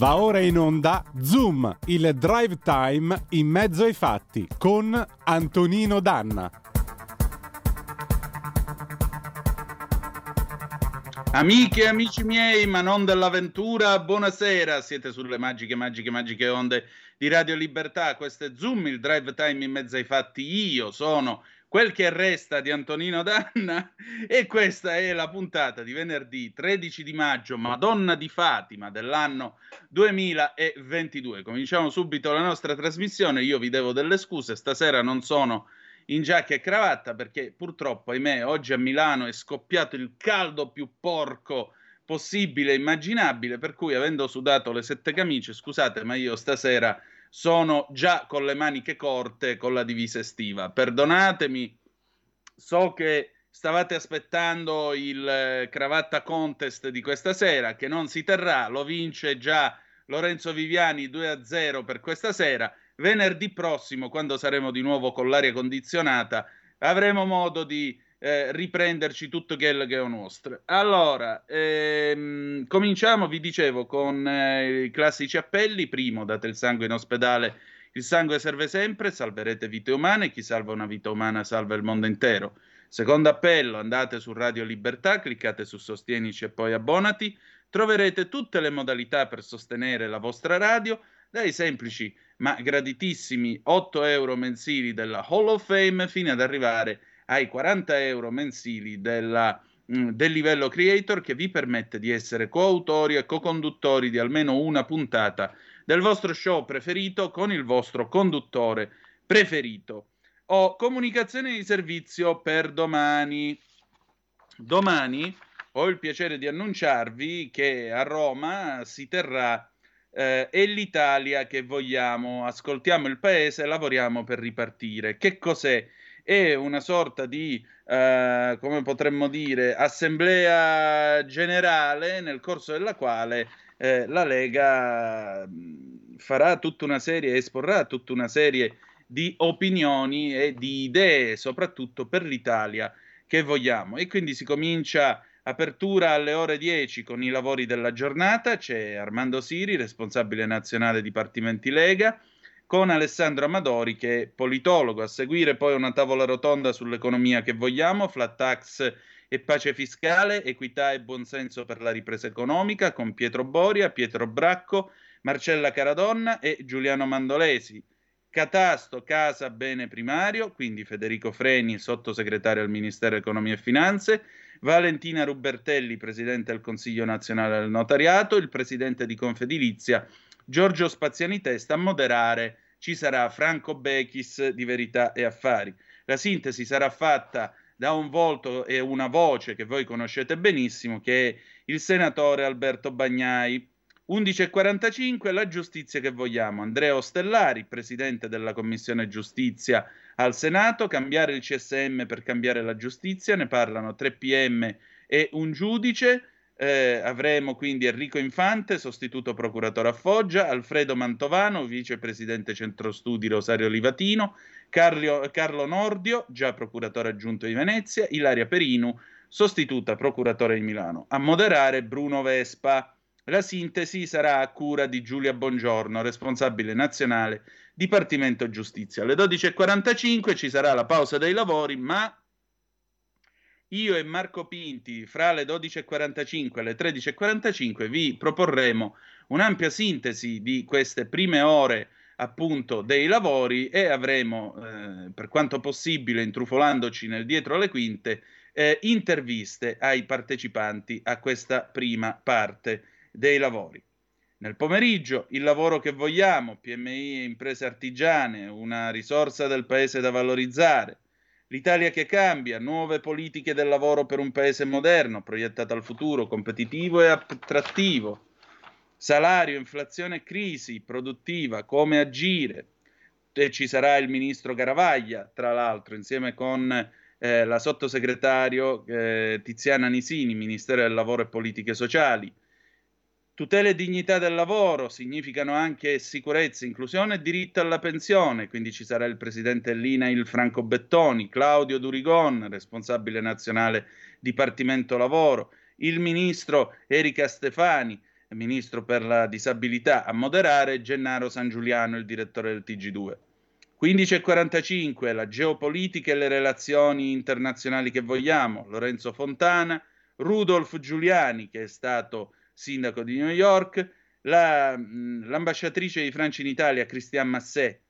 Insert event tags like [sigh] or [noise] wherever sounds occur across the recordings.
Va ora in onda Zoom, il drive time in mezzo ai fatti con Antonino Danna. Amiche e amici miei, ma non dell'avventura, buonasera. Siete sulle magiche, magiche, magiche onde di Radio Libertà. Questo è Zoom, il drive time in mezzo ai fatti. Io sono quel che resta di Antonino Danna [laughs] e questa è la puntata di venerdì 13 di maggio, Madonna di Fatima dell'anno 2022. Cominciamo subito la nostra trasmissione, io vi devo delle scuse, stasera non sono in giacca e cravatta perché purtroppo, ahimè, oggi a Milano è scoppiato il caldo più porco possibile immaginabile, per cui avendo sudato le sette camicie, scusate, ma io stasera sono già con le maniche corte con la divisa estiva. Perdonatemi, so che stavate aspettando il eh, cravatta contest di questa sera che non si terrà, lo vince già Lorenzo Viviani 2-0 per questa sera. Venerdì prossimo, quando saremo di nuovo con l'aria condizionata, avremo modo di eh, riprenderci tutto quello che è nostro. Allora, ehm, cominciamo, vi dicevo, con eh, i classici appelli. Primo, date il sangue in ospedale. Il sangue serve sempre, salverete vite umane, chi salva una vita umana salva il mondo intero. Secondo appello, andate su Radio Libertà, cliccate su Sostienici e poi abbonati, troverete tutte le modalità per sostenere la vostra radio, dai semplici ma graditissimi 8 euro mensili della Hall of Fame fino ad arrivare a ai 40 euro mensili della, mh, mm, del livello creator che vi permette di essere coautori e co-conduttori di almeno una puntata del vostro show preferito con il vostro conduttore preferito. Ho comunicazione di servizio per domani. Domani ho il piacere di annunciarvi che a Roma si terrà eh, è l'Italia che vogliamo. Ascoltiamo il paese, lavoriamo per ripartire. Che cos'è? È una sorta di, eh, come potremmo dire, assemblea generale nel corso della quale eh, la Lega farà tutta una serie, esporrà tutta una serie di opinioni e di idee, soprattutto per l'Italia che vogliamo. E quindi si comincia apertura alle ore 10 con i lavori della giornata, c'è Armando Siri, responsabile nazionale Dipartimenti Lega, con Alessandro Amadori che è politologo, a seguire poi una tavola rotonda sull'economia che vogliamo, flat tax e pace fiscale, equità e buonsenso per la ripresa economica con Pietro Boria, Pietro Bracco, Marcella Caradonna e Giuliano Mandolesi. Catasto, casa, bene primario, quindi Federico Freni, sottosegretario al Ministero Economia e Finanze, Valentina Rubertelli, presidente del Consiglio nazionale del notariato, il presidente di Confedilizia Giorgio Spaziani Testa a moderare ci sarà Franco Bechis di Verità e Affari. La sintesi sarà fatta da un volto e una voce che voi conoscete benissimo, che è il senatore Alberto Bagnai. 11.45 la giustizia che vogliamo. Andrea Ostellari, presidente della Commissione Giustizia al Senato, cambiare il CSM per cambiare la giustizia, ne parlano 3 PM e un giudice. Eh, avremo quindi Enrico Infante, sostituto procuratore a Foggia, Alfredo Mantovano, vicepresidente centro studi Rosario Livatino, Carlo, Carlo Nordio, già procuratore aggiunto di Venezia, Ilaria Perinu, sostituta procuratore di Milano. A moderare Bruno Vespa. La sintesi sarà a cura di Giulia Bongiorno, responsabile nazionale Dipartimento Giustizia. Alle 12.45 ci sarà la pausa dei lavori, ma io e Marco Pinti fra le 12.45 e le 13.45 vi proporremo un'ampia sintesi di queste prime ore appunto dei lavori e avremo eh, per quanto possibile intrufolandoci nel dietro le quinte eh, interviste ai partecipanti a questa prima parte dei lavori. Nel pomeriggio il lavoro che vogliamo, PMI e imprese artigiane, una risorsa del paese da valorizzare L'Italia che cambia, nuove politiche del lavoro per un paese moderno, proiettato al futuro, competitivo e attrattivo. Salario, inflazione e crisi produttiva, come agire. E ci sarà il ministro Garavaglia, tra l'altro, insieme con eh, la sottosegretario eh, Tiziana Nisini, Ministero del Lavoro e Politiche Sociali. Tutela e dignità del lavoro significano anche sicurezza, inclusione e diritto alla pensione, quindi ci sarà il presidente il Franco Bettoni, Claudio Durigon, responsabile nazionale Dipartimento Lavoro, il ministro Erika Stefani, ministro per la disabilità, a moderare Gennaro San Giuliano, il direttore del TG2. 15.45 la geopolitica e le relazioni internazionali che vogliamo, Lorenzo Fontana, Rudolf Giuliani che è stato sindaco di New York, la, l'ambasciatrice di Francia in Italia Christiane Masset,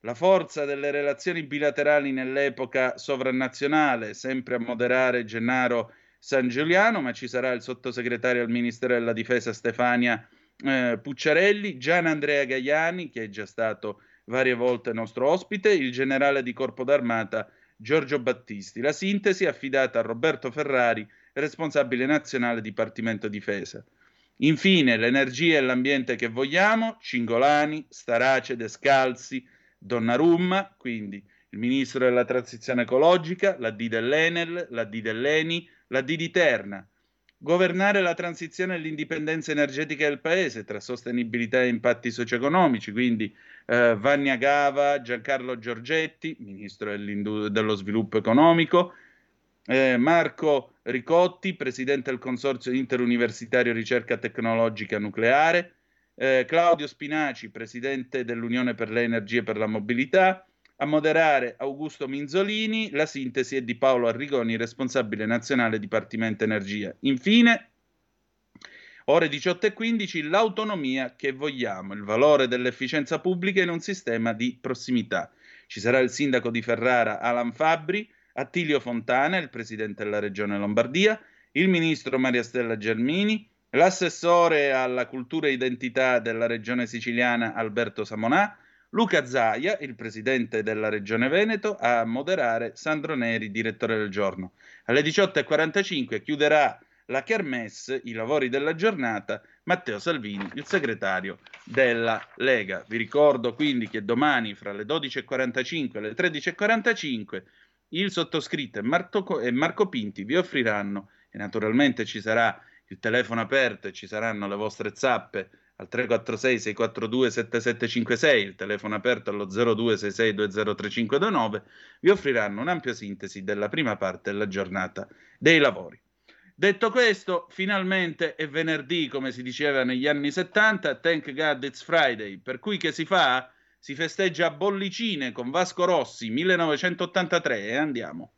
la forza delle relazioni bilaterali nell'epoca sovranazionale, sempre a moderare Gennaro San Giuliano, ma ci sarà il sottosegretario al Ministero della Difesa Stefania eh, Pucciarelli, Gian Andrea Gaiani, che è già stato varie volte nostro ospite, il generale di corpo d'armata Giorgio Battisti. La sintesi è affidata a Roberto Ferrari, responsabile nazionale Dipartimento Difesa. Infine, l'energia e l'ambiente che vogliamo, Cingolani, Starace, Descalzi, Donnarumma, quindi il ministro della transizione ecologica, la D dell'Enel, la D dell'Eni, la D di Terna. Governare la transizione e l'indipendenza energetica del paese tra sostenibilità e impatti socio-economici, quindi eh, Vannia Gava, Giancarlo Giorgetti, ministro dello sviluppo economico, eh, Marco Ricotti, presidente del Consorzio Interuniversitario Ricerca Tecnologica Nucleare, eh, Claudio Spinaci, presidente dell'Unione per le Energie e per la Mobilità, a moderare Augusto Minzolini, la sintesi è di Paolo Arrigoni, responsabile nazionale Dipartimento Energia. Infine, ore 18 e 15, l'autonomia che vogliamo, il valore dell'efficienza pubblica in un sistema di prossimità. Ci sarà il sindaco di Ferrara, Alan Fabbri, Attilio Fontana, il presidente della regione Lombardia, il ministro Maria Stella Germini, l'assessore alla cultura e identità della regione siciliana Alberto Samonà, Luca Zaia, il presidente della regione Veneto, a moderare Sandro Neri, direttore del giorno. Alle 18.45 chiuderà la Kermesse, i lavori della giornata, Matteo Salvini, il segretario della Lega. Vi ricordo quindi che domani fra le 12.45 e le 13.45 il sottoscritto e Marco, e Marco Pinti vi offriranno, e naturalmente ci sarà il telefono aperto e ci saranno le vostre zappe al 346 642 7756, il telefono aperto allo 0266203529, vi offriranno un'ampia sintesi della prima parte della giornata dei lavori. Detto questo, finalmente è venerdì, come si diceva negli anni 70, thank God it's Friday, per cui che si fa? Si festeggia a Bollicine con Vasco Rossi 1983 e andiamo.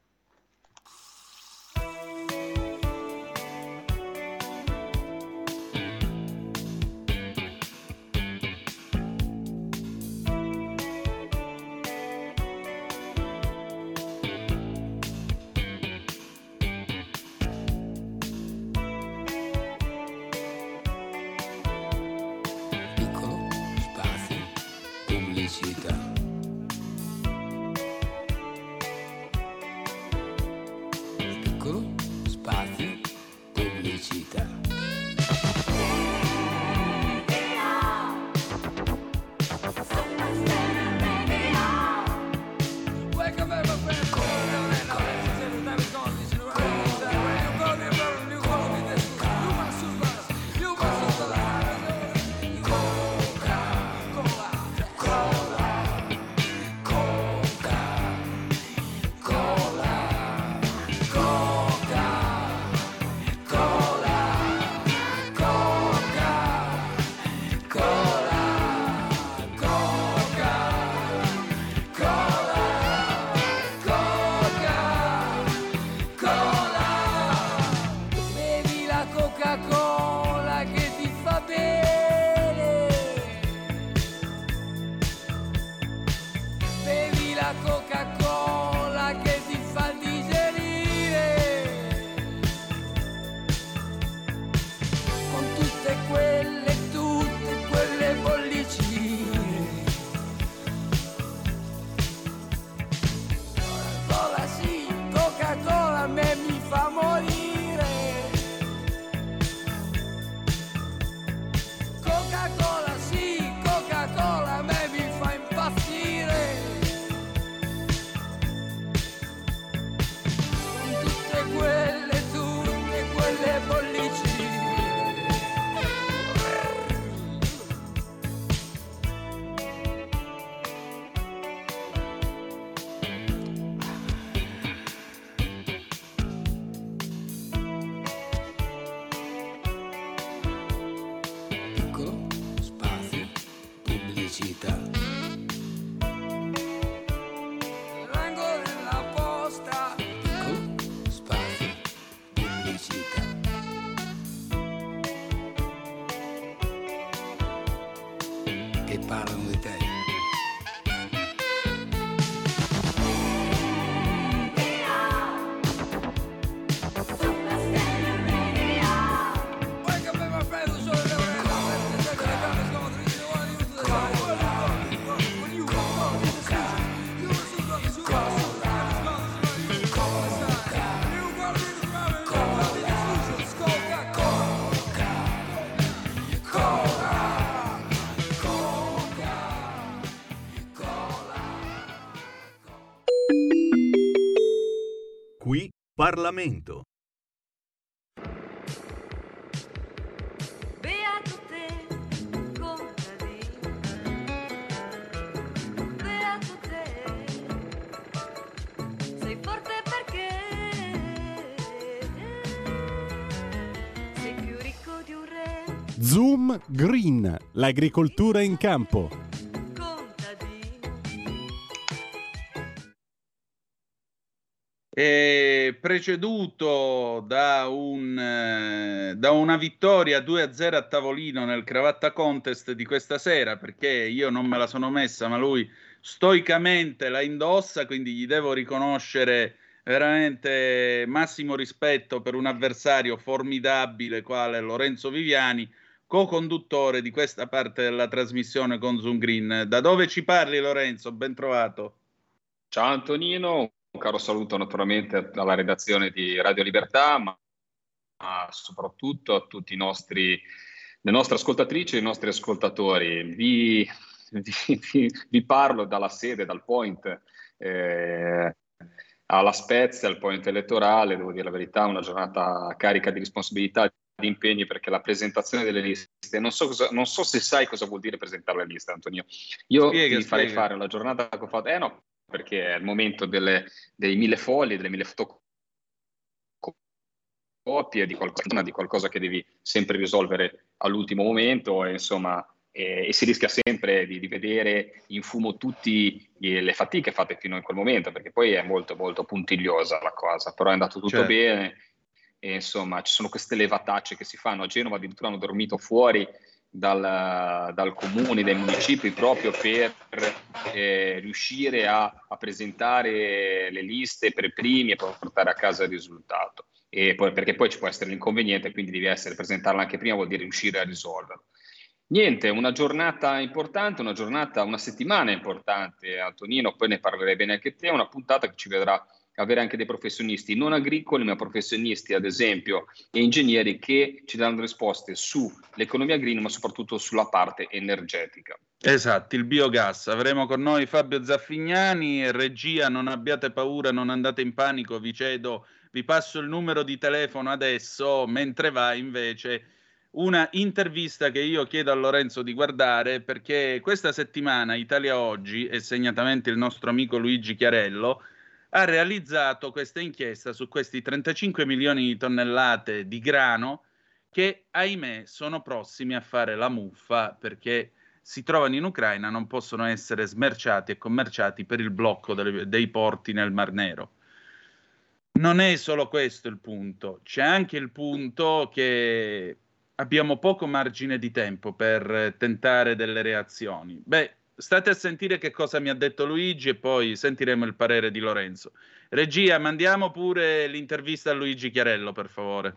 Re. Zoom Green, l'agricoltura in campo. Contadino. Preceduto da, un, eh, da una vittoria 2-0 a tavolino nel cravatta contest di questa sera, perché io non me la sono messa, ma lui stoicamente la indossa, quindi gli devo riconoscere veramente massimo rispetto per un avversario formidabile quale Lorenzo Viviani, co-conduttore di questa parte della trasmissione con Zoom Green. Da dove ci parli Lorenzo? Ben trovato. Ciao Antonino, un caro saluto naturalmente alla redazione di Radio Libertà, ma soprattutto a tutti i nostri, le nostre ascoltatrici e i nostri ascoltatori. Vi, vi- vi- parlo dalla sede, dal point eh, alla Spezia, al point elettorale, devo dire la verità, una giornata carica di responsabilità di impegni perché la presentazione delle liste, non so, cosa- non so se sai cosa vuol dire presentare le liste, Antonio. Io Spiega, ti farei spiega. fare la giornata che ho fatto, eh no, perché è il momento delle- dei mille fogli, delle mille fotocopie, di qualcosa, di qualcosa che devi sempre risolvere all'ultimo momento e insomma e, e si rischia sempre di, di vedere in fumo tutte le fatiche fatte fino a quel momento perché poi è molto molto puntigliosa la cosa, però è andato tutto Certo. bene e insomma ci sono queste levatacce che si fanno a Genova, addirittura hanno dormito fuori dal, dal comune, dai municipi proprio per eh, riuscire a, a presentare le liste per primi e portare a casa il risultato. Poi, perché poi ci può essere l'inconveniente, quindi devi essere presentarla anche prima, vuol dire riuscire a risolverlo. Niente, una giornata importante, una giornata, una settimana importante, Antonino, poi ne parlerei bene anche te, una puntata che ci vedrà avere anche dei professionisti non agricoli, ma professionisti, ad esempio, e ingegneri che ci danno risposte sull'economia green, ma soprattutto sulla parte energetica. Esatto, il biogas. Avremo con noi Fabio Zaffignani, regia, non abbiate paura, non andate in panico, vi cedo, vi passo il numero di telefono adesso, mentre va invece una intervista che io chiedo a Lorenzo di guardare perché questa settimana Italia Oggi e segnatamente il nostro amico Luigi Chiarello ha realizzato questa inchiesta su questi 35 milioni di tonnellate di grano che ahimè sono prossimi a fare la muffa perché si trovano in Ucraina, non possono essere smerciati e commerciati per il blocco delle- dei porti nel Mar Nero. Non è solo questo il punto, c'è anche il punto che abbiamo poco margine di tempo per tentare delle reazioni. Beh, state a sentire che cosa mi ha detto Luigi e poi sentiremo il parere di Lorenzo. Regia, mandiamo pure l'intervista a Luigi Chiarello, per favore.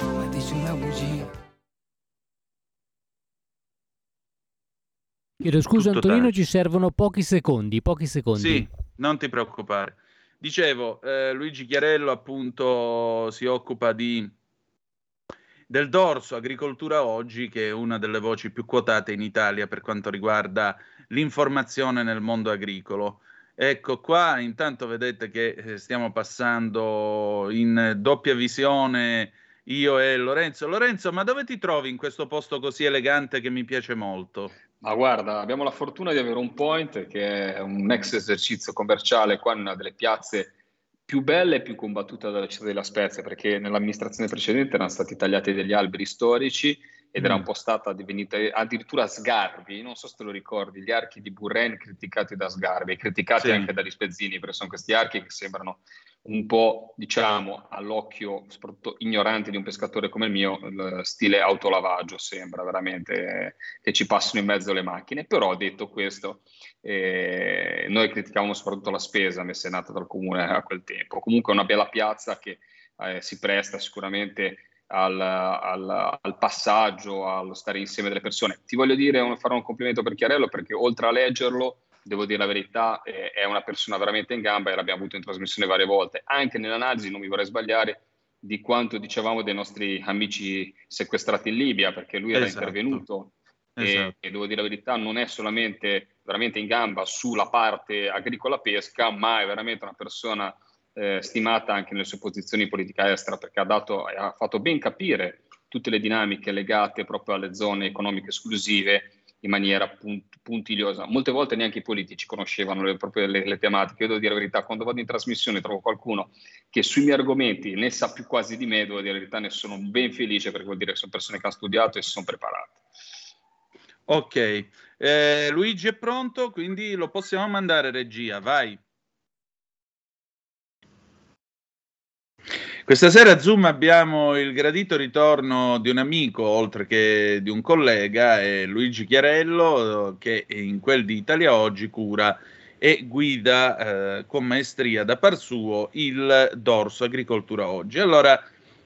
Ma dici una bugia. Chiedo scusa Tutto Antonino, tace. ci servono pochi secondi, pochi secondi. Sì, non ti preoccupare. Dicevo, eh, Luigi Chiarello appunto si occupa di, del dorso Agricoltura Oggi, che è una delle voci più quotate in Italia per quanto riguarda l'informazione nel mondo agricolo. Ecco qua, intanto vedete che eh, stiamo passando in doppia visione io e Lorenzo. Lorenzo, ma dove ti trovi in questo posto così elegante che mi piace molto? Ma guarda, abbiamo la fortuna di avere un point che è un ex esercizio commerciale qua in una delle piazze più belle e più combattute della città della Spezia, perché nell'amministrazione precedente erano stati tagliati degli alberi storici ed era Mm. un po' stata divenuta addirittura Sgarbi, non so se te lo ricordi, gli archi di Buren criticati da Sgarbi, criticati Sì. anche dagli Spezzini, perché sono questi archi che sembrano un po', diciamo, all'occhio soprattutto ignorante di un pescatore come il mio, il stile autolavaggio sembra veramente che ci passino in mezzo le macchine, però detto questo, eh, noi criticavamo soprattutto la spesa messa in atto dal comune a quel tempo. Comunque è una bella piazza che eh, si presta sicuramente al, al- al passaggio, allo stare insieme delle persone. Ti voglio dire, fare un complimento per Chiarello perché oltre a leggerlo, devo dire la verità, eh, è una persona veramente in gamba e l'abbiamo avuto in trasmissione varie volte. Anche nell'analisi, non mi vorrei sbagliare, di quanto dicevamo dei nostri amici sequestrati in Libia, perché lui era Esatto. intervenuto e- Esatto. e, devo dire la verità, non è solamente veramente in gamba sulla parte agricola pesca, ma è veramente una persona eh, stimata anche nelle sue posizioni in politica estera, perché ha, dato, ha fatto ben capire tutte le dinamiche legate proprio alle zone economiche esclusive in maniera punt- puntigliosa. Molte volte neanche i politici conoscevano le, proprio le, le tematiche. Io devo dire la verità, quando vado in trasmissione trovo qualcuno che sui miei argomenti ne sa più quasi di me, devo dire la verità, ne sono ben felice perché vuol dire che sono persone che hanno studiato e si sono preparate. Ok, Eh, Luigi è pronto, quindi lo possiamo mandare regia, vai. Questa sera a Zoom abbiamo il gradito ritorno di un amico, oltre che di un collega, Luigi Chiarello, che in quel di Italia Oggi cura e guida eh, con maestria da par suo il dorso Agricoltura Oggi. Allora,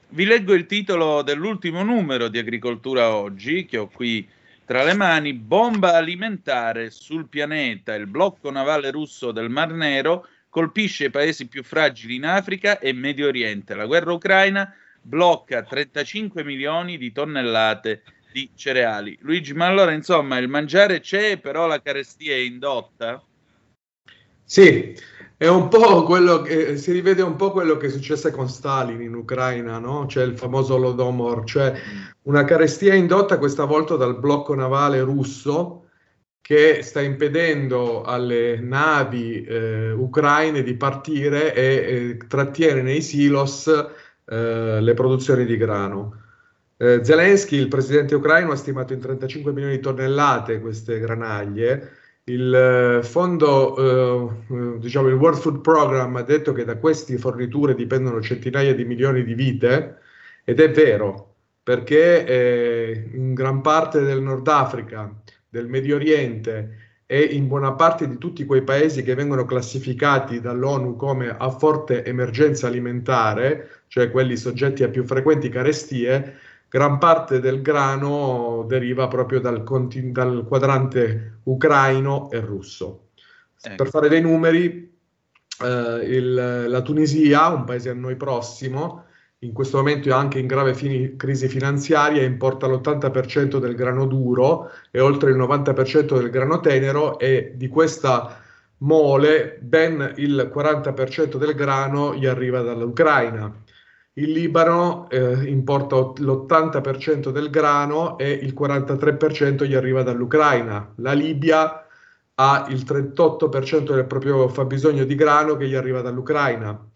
vi leggo il titolo dell'ultimo numero di Agricoltura Oggi, che ho qui tra le mani, bomba alimentare sul pianeta, il blocco navale russo del Mar Nero colpisce i paesi più fragili in Africa e Medio Oriente. La guerra ucraina blocca 35 milioni di tonnellate di cereali. Luigi, ma allora insomma il mangiare c'è, però la carestia è indotta? Sì, è un po' quello che si rivede un po' quello che è successo con Stalin in Ucraina, no? C'è il famoso Lodomor, cioè una carestia indotta questa volta dal blocco navale russo che sta impedendo alle navi eh, ucraine di partire e eh, trattiene nei silos eh, le produzioni di grano. Eh, Zelensky, il presidente ucraino, ha stimato in 35 milioni di tonnellate queste granaglie. Il eh, fondo, eh, diciamo il World Food Program ha detto che da queste forniture dipendono centinaia di milioni di vite ed è vero, perché in gran parte del Nord Africa, del Medio Oriente e in buona parte di tutti quei paesi che vengono classificati dall'ONU come a forte emergenza alimentare, cioè quelli soggetti a più frequenti carestie, gran parte del grano deriva proprio dal, dal quadrante ucraino e russo. Ecco. Per fare dei numeri, eh, il- la Tunisia, un paese a noi prossimo, in questo momento è anche in grave fini- crisi finanziaria, importa l'80% del grano duro e oltre il 90% del grano tenero e di questa mole ben il 40% del grano gli arriva dall'Ucraina. Il Libano eh, importa ot- l'80% del grano e il 43% gli arriva dall'Ucraina. La Libia ha il 38% del proprio fabbisogno di grano che gli arriva dall'Ucraina.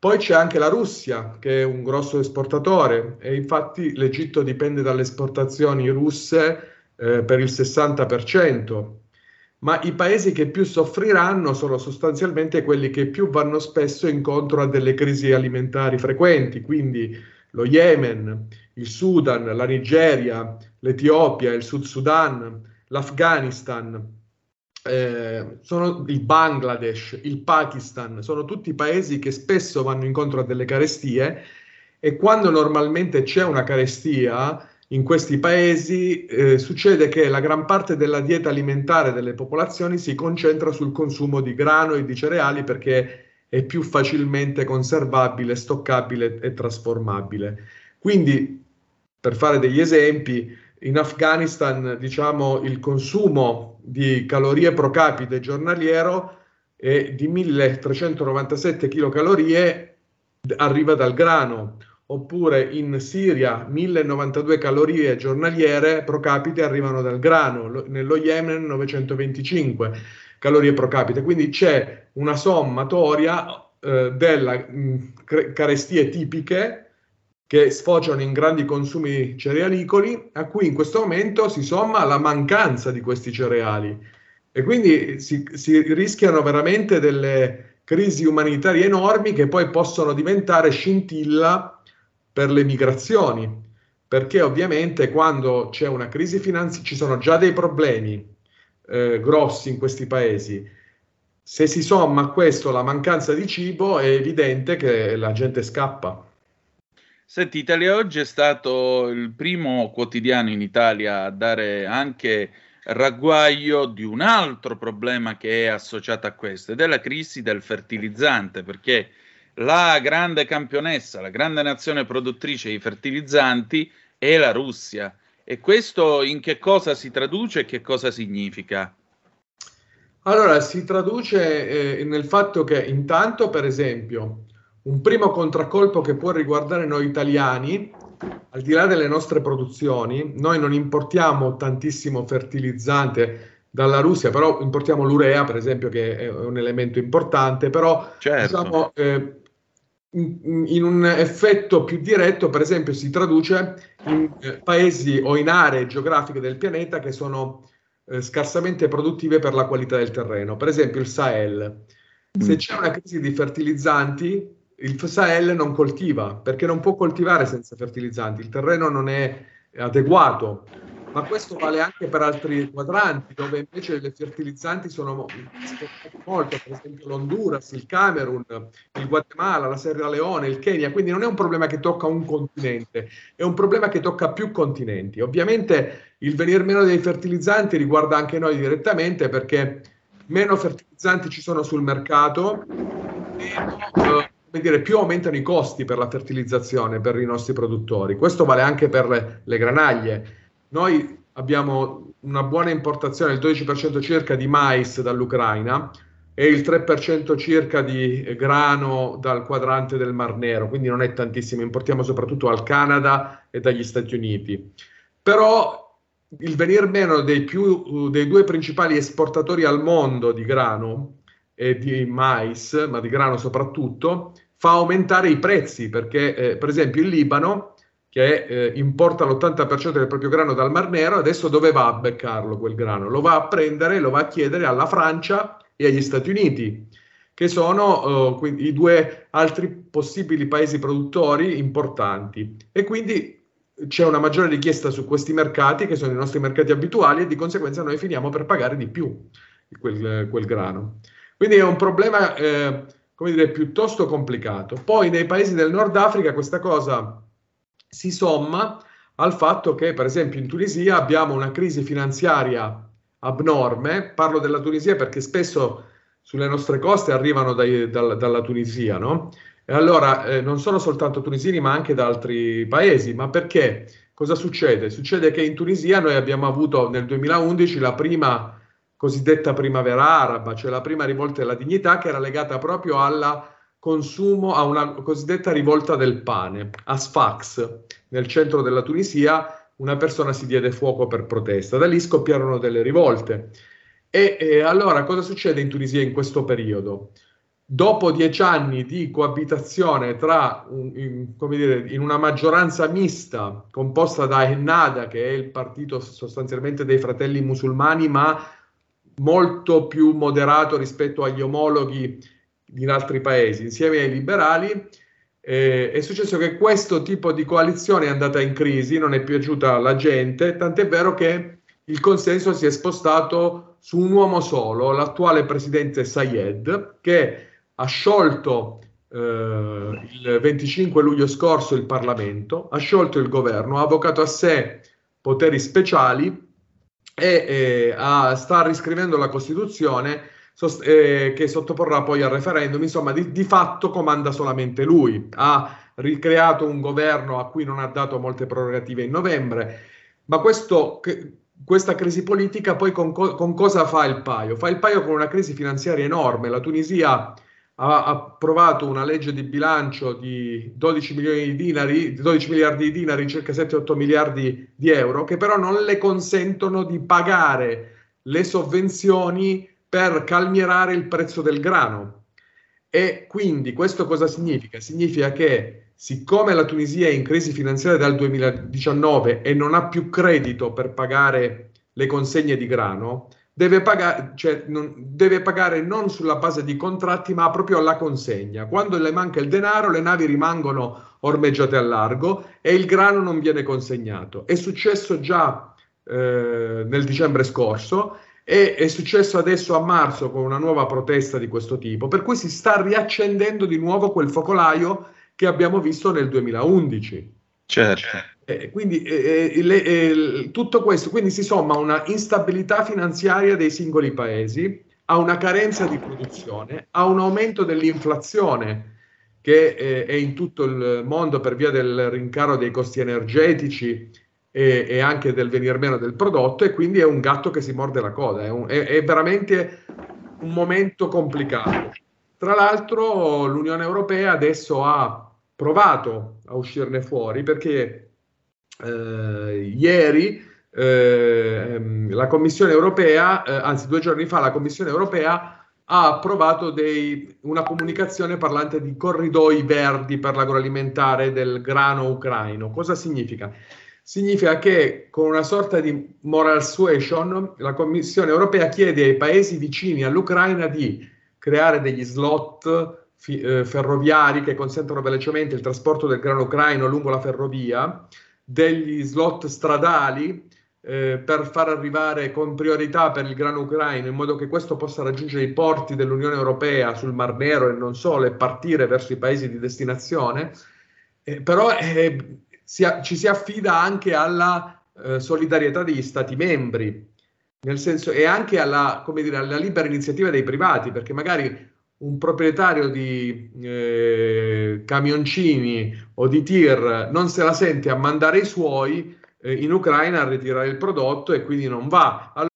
Poi c'è anche la Russia, che è un grosso esportatore, e infatti l'Egitto dipende dalle esportazioni russe eh, per il 60%. Ma i paesi che più soffriranno sono sostanzialmente quelli che più vanno spesso incontro a delle crisi alimentari frequenti, quindi lo Yemen, il Sudan, la Nigeria, l'Etiopia, il Sud Sudan, l'Afghanistan, eh, sono il Bangladesh, il Pakistan, sono tutti paesi che spesso vanno incontro a delle carestie e quando normalmente c'è una carestia in questi paesi eh, succede che la gran parte della dieta alimentare delle popolazioni si concentra sul consumo di grano e di cereali perché è più facilmente conservabile, stoccabile e trasformabile. Quindi, per fare degli esempi, in Afghanistan, diciamo, il consumo di calorie pro capite giornaliero è di 1397 kcal arriva dal grano, oppure in Siria 1092 calorie giornaliere pro capite arrivano dal grano, lo- nello Yemen 925 calorie pro capite, quindi c'è una sommatoria eh, delle carestie tipiche che sfociano in grandi consumi cerealicoli, a cui in questo momento si somma la mancanza di questi cereali. E quindi si, si rischiano veramente delle crisi umanitarie enormi che poi possono diventare scintilla per le migrazioni, perché ovviamente quando c'è una crisi finanziaria ci sono già dei problemi eh, grossi in questi paesi. Se si somma a questo la mancanza di cibo, è evidente che la gente scappa. Senti, Italia Oggi è stato il primo quotidiano in Italia a dare anche ragguaglio di un altro problema che è associato a questo ed è la crisi del fertilizzante, perché la grande campionessa, la grande nazione produttrice di fertilizzanti è la Russia. E questo in che cosa si traduce e che cosa significa? Allora, si traduce eh, nel fatto che intanto, per esempio, un primo contraccolpo che può riguardare noi italiani, al di là delle nostre produzioni, noi non importiamo tantissimo fertilizzante dalla Russia, però importiamo l'urea, per esempio, che è un elemento importante, però Certo. diciamo, eh, in, in un effetto più diretto, per esempio, si traduce in eh, paesi o in aree geografiche del pianeta che sono eh, scarsamente produttive per la qualità del terreno. Per esempio, il Sahel. Se Mm. c'è una crisi di fertilizzanti, il Sahel non coltiva perché non può coltivare senza fertilizzanti, il terreno non è adeguato. Ma questo vale anche per altri quadranti dove invece i fertilizzanti sono molto, per esempio l'Honduras, il Camerun, il Guatemala, la Sierra Leone, il Kenya. Quindi non è un problema che tocca un continente, è un problema che tocca più continenti. Ovviamente il venir meno dei fertilizzanti riguarda anche noi direttamente perché meno fertilizzanti ci sono sul mercato, meno, eh, come dire, più aumentano i costi per la fertilizzazione per i nostri produttori. Questo vale anche per le, le granaglie. Noi abbiamo una buona importazione, il 12% circa di mais dall'Ucraina e il 3% circa di grano dal quadrante del Mar Nero, quindi non è tantissimo, importiamo soprattutto dal Canada e dagli Stati Uniti. Però il venir meno dei, più, dei due principali esportatori al mondo di grano e di mais, ma di grano soprattutto, fa aumentare i prezzi perché, eh, per esempio, il Libano, che eh, importa l'80% del proprio grano dal Mar Nero, adesso dove va a beccarlo quel grano? Lo va a prendere, lo va a chiedere alla Francia e agli Stati Uniti, che sono eh, i due altri possibili paesi produttori importanti. E quindi c'è una maggiore richiesta su questi mercati, che sono i nostri mercati abituali, e di conseguenza noi finiamo per pagare di più quel, quel grano. Quindi è un problema, eh, come dire, piuttosto complicato. Poi nei paesi del Nord Africa questa cosa si somma al fatto che, per esempio, in Tunisia abbiamo una crisi finanziaria abnorme. Parlo della Tunisia perché spesso sulle nostre coste arrivano dai, dal, dalla Tunisia, no? E allora eh, non sono soltanto tunisini, ma anche da altri paesi. Ma perché? Cosa succede? Succede che in Tunisia noi abbiamo avuto nel 2011 la prima cosiddetta primavera araba, cioè la prima rivolta della dignità che era legata proprio al consumo, a una cosiddetta rivolta del pane, a Sfax, nel centro della Tunisia, una persona si diede fuoco per protesta, da lì scoppiarono delle rivolte. E, e allora cosa succede in Tunisia in questo periodo? Dopo dieci anni di coabitazione tra, in, come dire, in una maggioranza mista composta da Ennada, che è il partito sostanzialmente dei fratelli musulmani, ma molto più moderato rispetto agli omologhi in altri paesi, insieme ai liberali, eh, è successo che questo tipo di coalizione è andata in crisi, non è piaciuta alla gente, tant'è vero che il consenso si è spostato su un uomo solo, l'attuale presidente Sayed, che ha sciolto eh, il 25 luglio scorso il Parlamento, ha sciolto il governo, ha avvocato a sé poteri speciali e eh, ha, sta riscrivendo la Costituzione sost- eh, che sottoporrà poi al referendum. Insomma, di, di, fatto comanda solamente lui. Ha ricreato un governo a cui non ha dato molte prerogative in novembre, ma questo, che, questa crisi politica poi con, co- con cosa fa il paio? Fa il paio con una crisi finanziaria enorme. La Tunisia ha approvato una legge di bilancio di 12 milioni di dinari, 12 miliardi di dinari, circa 7-8 miliardi di euro, che però non le consentono di pagare le sovvenzioni per calmierare il prezzo del grano. E quindi questo cosa significa? Significa che siccome la Tunisia è in crisi finanziaria dal 2019 e non ha più credito per pagare le consegne di grano, deve pagare, cioè, non, deve pagare non sulla base di contratti, ma proprio alla consegna. Quando le manca il denaro, le navi rimangono ormeggiate al largo e il grano non viene consegnato. È successo già eh, nel dicembre scorso e è successo adesso a marzo con una nuova protesta di questo tipo, per cui si sta riaccendendo di nuovo quel focolaio che abbiamo visto nel 2011. Certo. Eh, quindi eh, le, eh, tutto questo quindi si somma una instabilità finanziaria dei singoli paesi, a una carenza di produzione, a un aumento dell'inflazione che eh, è in tutto il mondo per via del rincaro dei costi energetici e, e, anche del venir meno del prodotto e quindi è un gatto che si morde la coda, è, un, è, è veramente un momento complicato. Tra l'altro l'Unione Europea adesso ha provato a uscirne fuori perché eh, ieri eh, la Commissione Europea, eh, anzi due giorni fa la Commissione Europea ha approvato dei, una comunicazione parlante di corridoi verdi per l'agroalimentare del grano ucraino. Cosa significa? Significa che con una sorta di moral suasion la Commissione europea chiede ai paesi vicini all'Ucraina di creare degli slot fi, eh, ferroviari che consentono velocemente il trasporto del grano ucraino lungo la ferrovia, degli slot stradali eh, per far arrivare con priorità per il grano ucraino in modo che questo possa raggiungere i porti dell'Unione Europea sul Mar Nero e non solo e partire verso i paesi di destinazione, eh, però eh, si, ci si affida anche alla eh, solidarietà degli Stati membri, nel senso e anche alla, dire, alla libera iniziativa dei privati, perché magari un proprietario di eh, camioncini o di tir non se la sente a mandare i suoi eh, in Ucraina a ritirare il prodotto e quindi non va. Allora...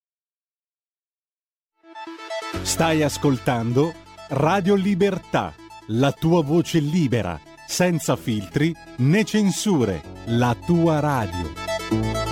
Stai ascoltando Radio Libertà, la tua voce libera, senza filtri né censure, la tua radio.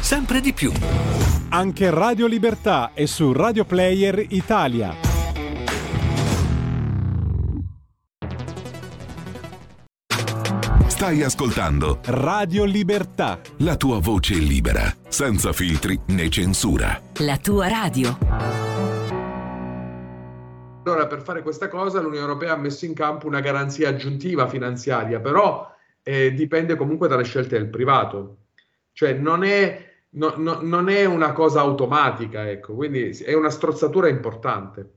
sempre di più. Anche Radio Libertà è su Radio Player Italia. Stai ascoltando Radio Libertà. La tua voce libera, senza filtri né censura. La tua radio. Allora, per fare questa cosa l'Unione Europea ha messo in campo una garanzia aggiuntiva finanziaria, però eh, dipende comunque dalle scelte del privato. Cioè non è no, no, non è una cosa automatica, ecco, quindi è una strozzatura importante.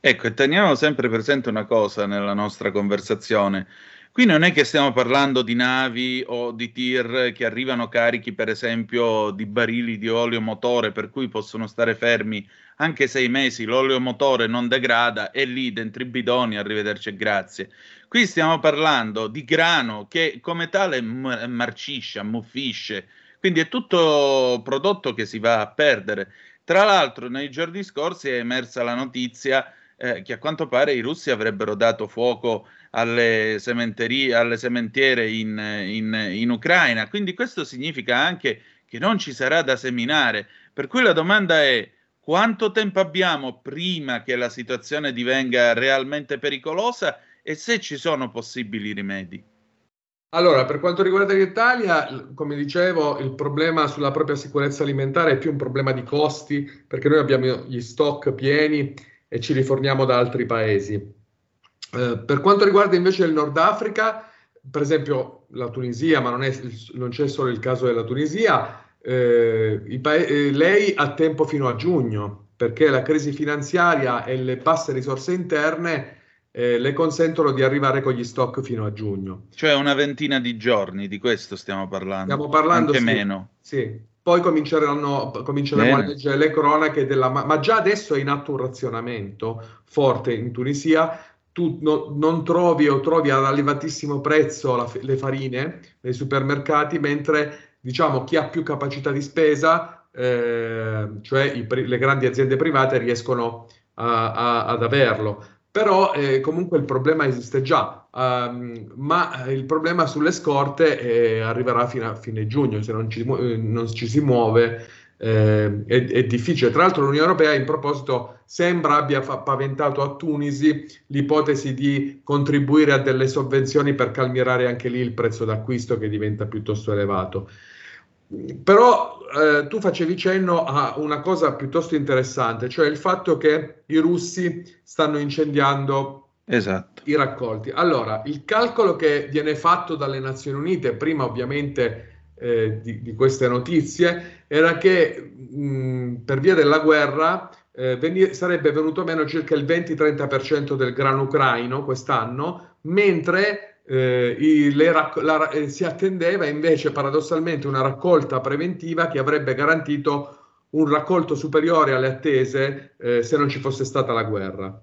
Ecco, e teniamo sempre presente una cosa nella nostra conversazione. Qui non è che stiamo parlando di navi o di tir che arrivano carichi, per esempio, di barili di olio motore, per cui possono stare fermi anche sei mesi, l'olio motore non degrada, è lì dentro i bidoni, arrivederci e grazie. Qui stiamo parlando di grano che come tale marcisce, ammuffisce, quindi è tutto prodotto che si va a perdere. Tra l'altro, nei giorni scorsi è emersa la notizia eh, che a quanto pare i russi avrebbero dato fuoco alle, alle sementiere in, in, in Ucraina. Quindi questo significa anche che non ci sarà da seminare. Per cui la domanda è quanto tempo abbiamo prima che la situazione divenga realmente pericolosa e se ci sono possibili rimedi. Allora, per quanto riguarda l'Italia, come dicevo, il problema sulla propria sicurezza alimentare è più un problema di costi, perché noi abbiamo gli stock pieni e ci riforniamo da altri paesi. Eh, per quanto riguarda invece il Nord Africa, per esempio la Tunisia, ma non, è, non c'è solo il caso della Tunisia, eh, pa- eh, lei ha tempo fino a giugno, perché la crisi finanziaria e le basse risorse interne eh, le consentono di arrivare con gli stock fino a giugno. Cioè una ventina di giorni, di questo stiamo parlando. Stiamo parlando anche sì, meno. Sì. Poi cominceranno, cominceremo Bene. a leggere le cronache della... Ma già adesso è in atto un razionamento forte in Tunisia. Tu no, non trovi o trovi ad elevatissimo prezzo la, le farine nei supermercati, mentre diciamo chi ha più capacità di spesa, eh, cioè i, le grandi aziende private, riescono a, a, ad averlo però eh, comunque il problema esiste già, um, ma il problema sulle scorte eh, arriverà fino a fine giugno, se non ci, eh, non ci si muove eh, è, è, difficile. Tra l'altro l'Unione Europea in proposito sembra abbia fa- paventato a Tunisi l'ipotesi di contribuire a delle sovvenzioni per calmierare anche lì il prezzo d'acquisto che diventa piuttosto elevato. Però eh, tu facevi cenno a una cosa piuttosto interessante, cioè il fatto che i russi stanno incendiando esatto. i raccolti. Allora, il calcolo che viene fatto dalle Nazioni Unite, prima ovviamente eh, di, di, queste notizie, era che mh, per via della guerra eh, veni- sarebbe venuto meno circa il 20-30% del grano ucraino quest'anno, mentre eh, i, rac- la, eh, si attendeva invece paradossalmente una raccolta preventiva che avrebbe garantito un raccolto superiore alle attese eh, se non ci fosse stata la guerra.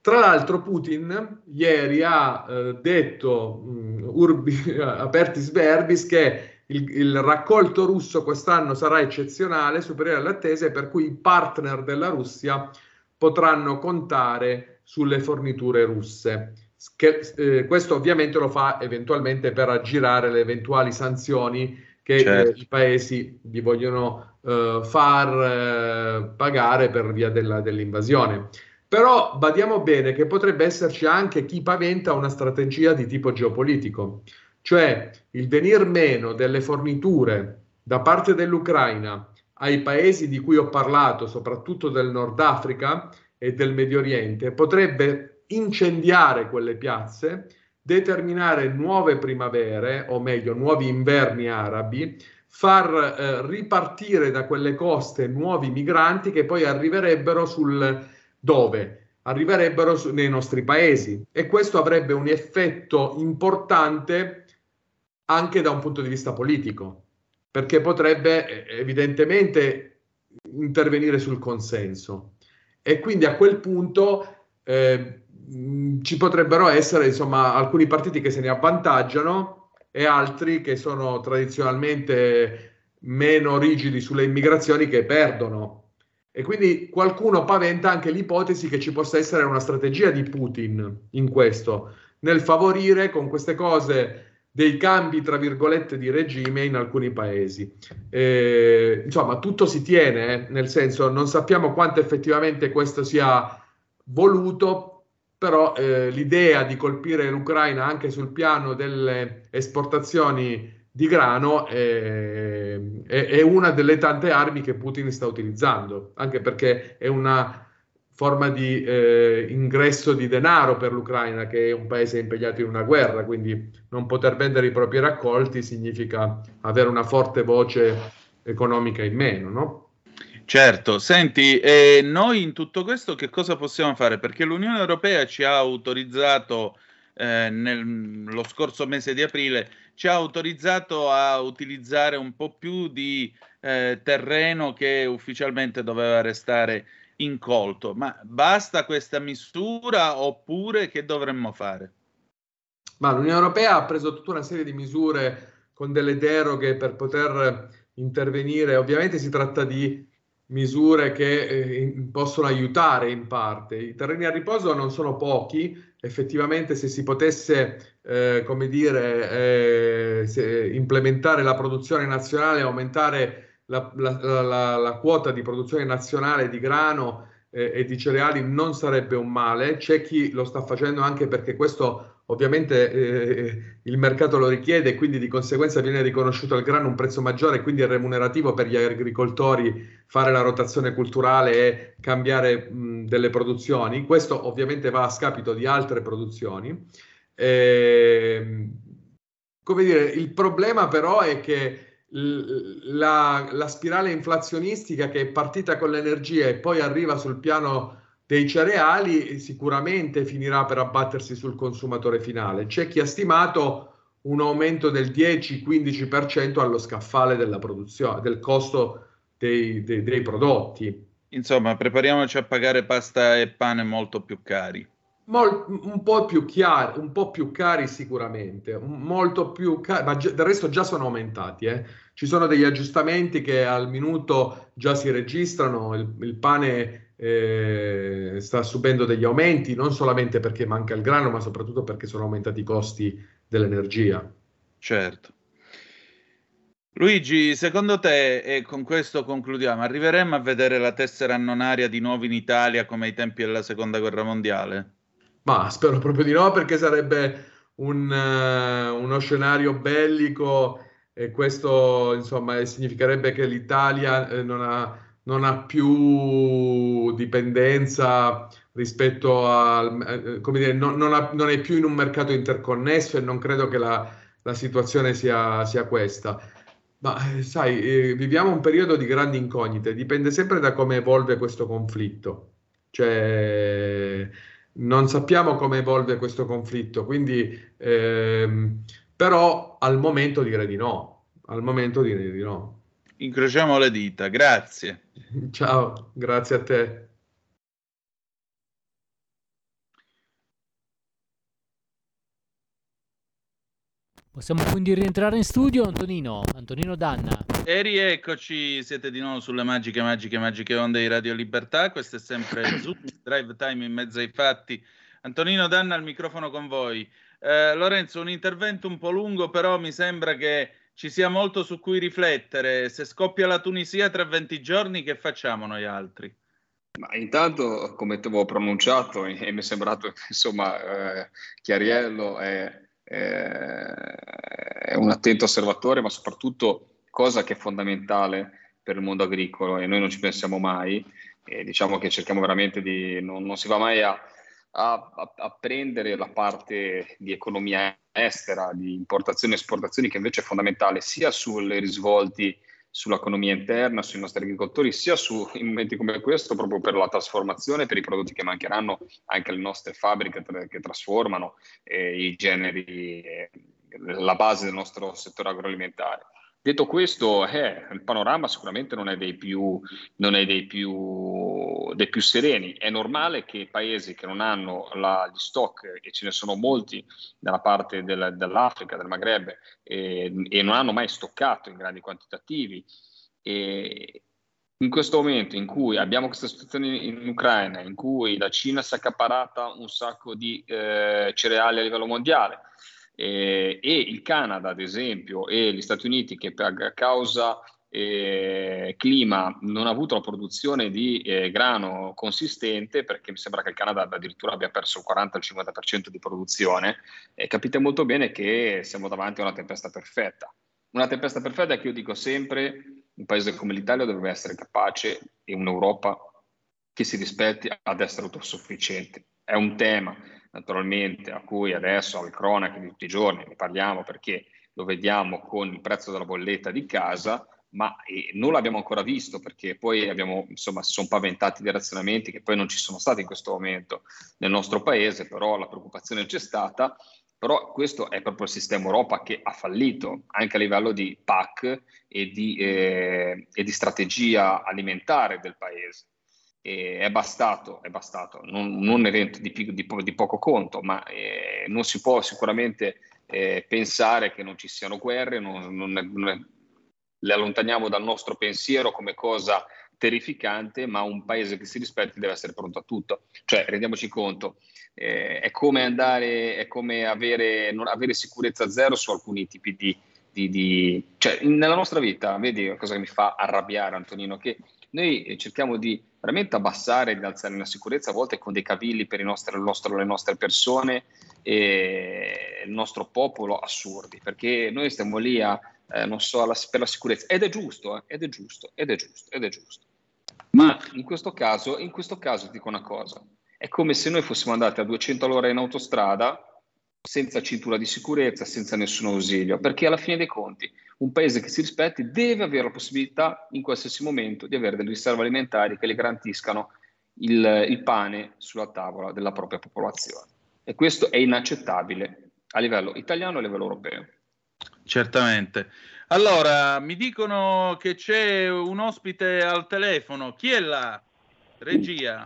Tra l'altro Putin ieri ha eh, detto mh, urbi, [laughs] apertis verbis che il, il, raccolto russo quest'anno sarà eccezionale, superiore alle attese, per cui i partner della Russia potranno contare sulle forniture russe. Che, eh, questo ovviamente lo fa eventualmente per aggirare le eventuali sanzioni che certo. eh, i paesi vi vogliono eh, far eh, pagare per via della, dell'invasione. Però badiamo bene che potrebbe esserci anche chi paventa una strategia di tipo geopolitico, cioè il venir meno delle forniture da parte dell'Ucraina ai paesi di cui ho parlato, soprattutto del Nord Africa e del Medio Oriente, potrebbe incendiare quelle piazze, determinare nuove primavere, o meglio, nuovi inverni arabi, far eh, ripartire da quelle coste nuovi migranti che poi arriverebbero sul dove? Arriverebbero su, nei nostri paesi e questo avrebbe un effetto importante anche da un punto di vista politico, perché potrebbe eh, evidentemente intervenire sul consenso e quindi a quel punto eh, Mm, ci potrebbero essere insomma alcuni partiti che se ne avvantaggiano e altri che sono tradizionalmente meno rigidi sulle immigrazioni che perdono. E quindi qualcuno paventa anche l'ipotesi che ci possa essere una strategia di Putin in questo, nel favorire con queste cose dei cambi, tra virgolette, di regime in alcuni paesi. Eh, insomma, tutto si tiene, eh, nel senso non sappiamo quanto effettivamente questo sia voluto, però eh, l'idea di colpire l'Ucraina anche sul piano delle esportazioni di grano è, è, è, una delle tante armi che Putin sta utilizzando, anche perché è una forma di eh, ingresso di denaro per l'Ucraina, che è un paese impegnato in una guerra, quindi non poter vendere i propri raccolti significa avere una forte voce economica in meno, no? Certo, senti, eh, noi in tutto questo che cosa possiamo fare? Perché l'Unione Europea ci ha autorizzato eh, nel, lo scorso mese di aprile, ci ha autorizzato a utilizzare un po' più di eh, terreno che ufficialmente doveva restare incolto. Ma basta questa misura oppure che dovremmo fare? Ma l'Unione Europea ha preso tutta una serie di misure con delle deroghe per poter intervenire. Ovviamente si tratta di misure che eh, possono aiutare in parte. I terreni a riposo non sono pochi, effettivamente se si potesse, eh, come dire, eh, implementare la produzione nazionale, aumentare la, la, la, la, quota di produzione nazionale di grano eh, e di cereali non sarebbe un male. C'è chi lo sta facendo anche perché questo ovviamente eh, il mercato lo richiede e quindi di conseguenza viene riconosciuto al grano un prezzo maggiore, quindi è remunerativo per gli agricoltori fare la rotazione culturale e cambiare mh, delle produzioni. Questo ovviamente va a scapito di altre produzioni. Eh, come dire, il problema però è che la, la spirale inflazionistica che è partita con l'energia e poi arriva sul piano dei cereali sicuramente finirà per abbattersi sul consumatore finale. C'è chi ha stimato un aumento del 10-15% allo scaffale della produzione, del costo dei, dei, dei prodotti. Insomma, prepariamoci a pagare pasta e pane molto più cari. Mol, un po' più chiari, un po' più cari sicuramente, molto più cari, ma del resto già sono aumentati. Eh. Ci sono degli aggiustamenti che al minuto già si registrano, il, il pane eh, sta subendo degli aumenti, non solamente perché manca il grano, ma soprattutto perché sono aumentati i costi dell'energia. Certo. Luigi, secondo te, e con questo concludiamo, arriveremo a vedere la tessera annonaria di nuovo in Italia come ai tempi della seconda guerra mondiale? Ma spero proprio di no, perché sarebbe un, uh, uno scenario bellico e questo insomma significherebbe che l'Italia eh, non ha, non ha più dipendenza rispetto al, eh, come dire, non, non, ha, non, è più in un mercato interconnesso e non credo che la, la situazione sia, sia questa. Ma eh, sai, eh, viviamo un periodo di grandi incognite, dipende sempre da come evolve questo conflitto. Cioè, non sappiamo come evolve questo conflitto, quindi ehm, però al momento direi di no, al momento direi di no. Incrociamo le dita, grazie. [laughs] Ciao, grazie a te. Possiamo quindi rientrare in studio, Antonino, Antonino Danna. E rieccoci, siete di nuovo sulle magiche, magiche, magiche onde di Radio Libertà. Questo è sempre [coughs] Zoom, Drive Time in mezzo ai fatti. Antonino Danna al microfono con voi. Eh, Lorenzo, un intervento un po' lungo, però mi sembra che ci sia molto su cui riflettere. Se scoppia la Tunisia tra 20 giorni, che facciamo noi altri? Ma intanto, come ti avevo pronunciato, [laughs] e mi è sembrato insomma eh, chiariello, è è un attento osservatore, ma soprattutto cosa che è fondamentale per il mondo agricolo e noi non ci pensiamo mai, e diciamo che cerchiamo veramente di, non, non si va mai a, a, a, prendere la parte di economia estera, di importazioni e esportazioni che invece è fondamentale sia sui risvolti sull'economia interna, sui nostri agricoltori, sia su, in momenti come questo, proprio per la trasformazione, per i prodotti che mancheranno anche alle nostre fabbriche tra, che trasformano eh, i generi, eh, la base del nostro settore agroalimentare. Detto questo, eh, il panorama sicuramente non è, dei più, non è dei, più, dei più, sereni. È normale che paesi che non hanno la, gli stock, e ce ne sono molti dalla parte del, dell'Africa, del Maghreb, eh, e non hanno mai stoccato in grandi quantitativi, e in questo momento in cui abbiamo questa situazione in Ucraina, in cui la Cina si è accaparata un sacco di eh, cereali a livello mondiale, eh, e il Canada, ad esempio, e gli Stati Uniti che per causa eh, clima non ha avuto la produzione di eh, grano consistente, perché mi sembra che il Canada addirittura abbia perso il 40-50% di produzione, eh, capite molto bene che siamo davanti a una tempesta perfetta. Una tempesta perfetta che io dico sempre, un paese come l'Italia dovrebbe essere capace e un'Europa che si rispetti ad essere autosufficiente. È un tema naturalmente a cui adesso alle cronache di tutti i giorni ne parliamo perché lo vediamo con il prezzo della bolletta di casa, ma eh, non l'abbiamo ancora visto perché poi abbiamo, insomma, si sono paventati dei razionamenti che poi non ci sono stati in questo momento nel nostro paese, però la preoccupazione c'è stata. Però questo è proprio il sistema Europa che ha fallito anche a livello di PAC e di, eh, e di strategia alimentare del paese è bastato, è bastato, non, non un evento di, di, di, poco conto, ma eh, non si può sicuramente eh, pensare che non ci siano guerre, non, non, non, le allontaniamo dal nostro pensiero come cosa terrificante, ma un paese che si rispetti deve essere pronto a tutto. Cioè, rendiamoci conto, eh, è come andare, è come avere, non, avere sicurezza zero su alcuni tipi di, di, di, cioè nella nostra vita, vedi cosa mi fa arrabbiare Antonino, che noi cerchiamo di veramente abbassare di alzare la sicurezza, a volte con dei cavilli per nostri, nostro, le nostre persone e il nostro popolo assurdi, perché noi stiamo lì a, eh, non so, alla, per la sicurezza, ed è giusto, eh, ed è giusto, ed è giusto, ed è giusto. Ma in questo caso, in questo caso dico una cosa, è come se noi fossimo andati a 200 all'ora in autostrada senza cintura di sicurezza, senza nessun ausilio, perché alla fine dei conti un paese che si rispetti deve avere la possibilità in qualsiasi momento di avere delle riserve alimentari che le garantiscano il, il pane sulla tavola della propria popolazione. E questo è inaccettabile a livello italiano e a livello europeo. Certamente. Allora, mi dicono che c'è un ospite al telefono. Chi è là? Regia.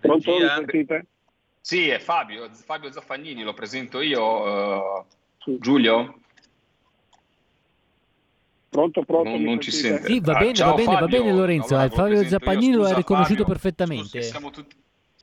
Pronto, Regia? Sì, è Fabio, Fabio Zaffagnini, lo presento io. Uh, Giulio? Pronto, pronto? Non, non ci sente. Sì, va bene, ah, va, bene Fabio. va bene Lorenzo. Allora, Fabio Zappagnini lo ha riconosciuto Fabio, perfettamente. Scusa, siamo, tutti,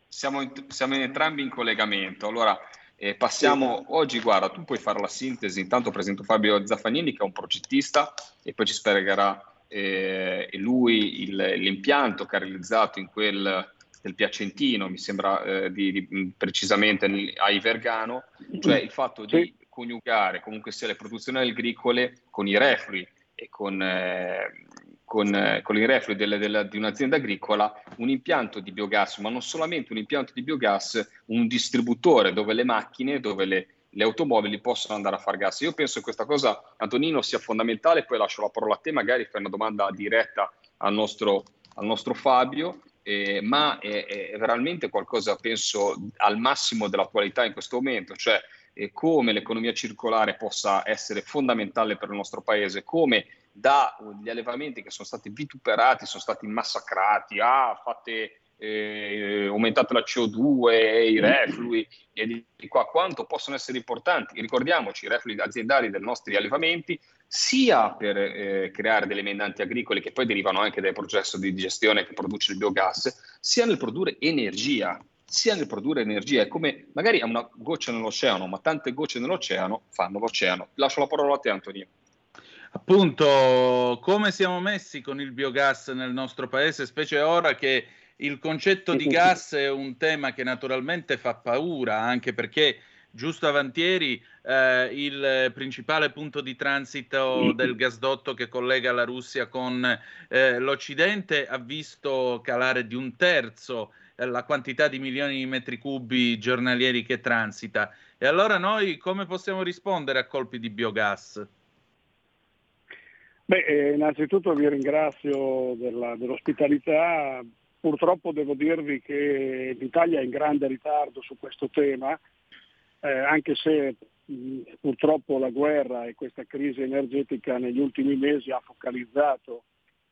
siamo, in, siamo entrambi in collegamento. Allora, eh, passiamo sì. oggi, guarda, tu puoi fare la sintesi. Intanto presento Fabio Zaffagnini, che è un progettista, e poi ci spiegherà eh, lui il, l'impianto che ha realizzato in quel del Piacentino, mi sembra eh, di, di, precisamente a Ivergano, cioè il fatto di coniugare comunque sia le produzioni agricole con i reflui e con, eh, con, eh, con i reflui delle, delle, di un'azienda agricola un impianto di biogas, ma non solamente un impianto di biogas, un distributore dove le macchine, dove le, le automobili possono andare a far gas. Io penso che questa cosa, Antonino, sia fondamentale, poi lascio la parola a te, magari fai una domanda diretta al nostro, al nostro Fabio, eh, ma è, è, veramente qualcosa, penso, al massimo dell'attualità in questo momento, cioè eh, come l'economia circolare possa essere fondamentale per il nostro paese, come dagli allevamenti che sono stati vituperati, sono stati massacrati, ah, fate eh, aumentato la CO2, i reflui e di, qua, quanto possono essere importanti. Ricordiamoci, i reflui aziendali dei nostri allevamenti, sia per eh, creare delle emendanti agricole che poi derivano anche dal processo di digestione che produce il biogas, sia nel produrre energia sia nel produrre energia, è come magari è una goccia nell'oceano, ma tante gocce nell'oceano fanno l'oceano. Lascio la parola a te, Antonio. Appunto, come siamo messi con il biogas nel nostro paese, specie ora che il concetto di gas è un tema che naturalmente fa paura, anche perché giusto avantieri eh, il principale punto di transito del gasdotto che collega la Russia con eh, l'Occidente ha visto calare di un terzo eh, la quantità di milioni di metri cubi giornalieri che transita. E allora noi come possiamo rispondere a colpi di biogas? Beh, eh, innanzitutto vi ringrazio della, dell'ospitalità, Purtroppo devo dirvi che l'Italia è in grande ritardo su questo tema, eh, anche se mh, purtroppo la guerra e questa crisi energetica negli ultimi mesi ha focalizzato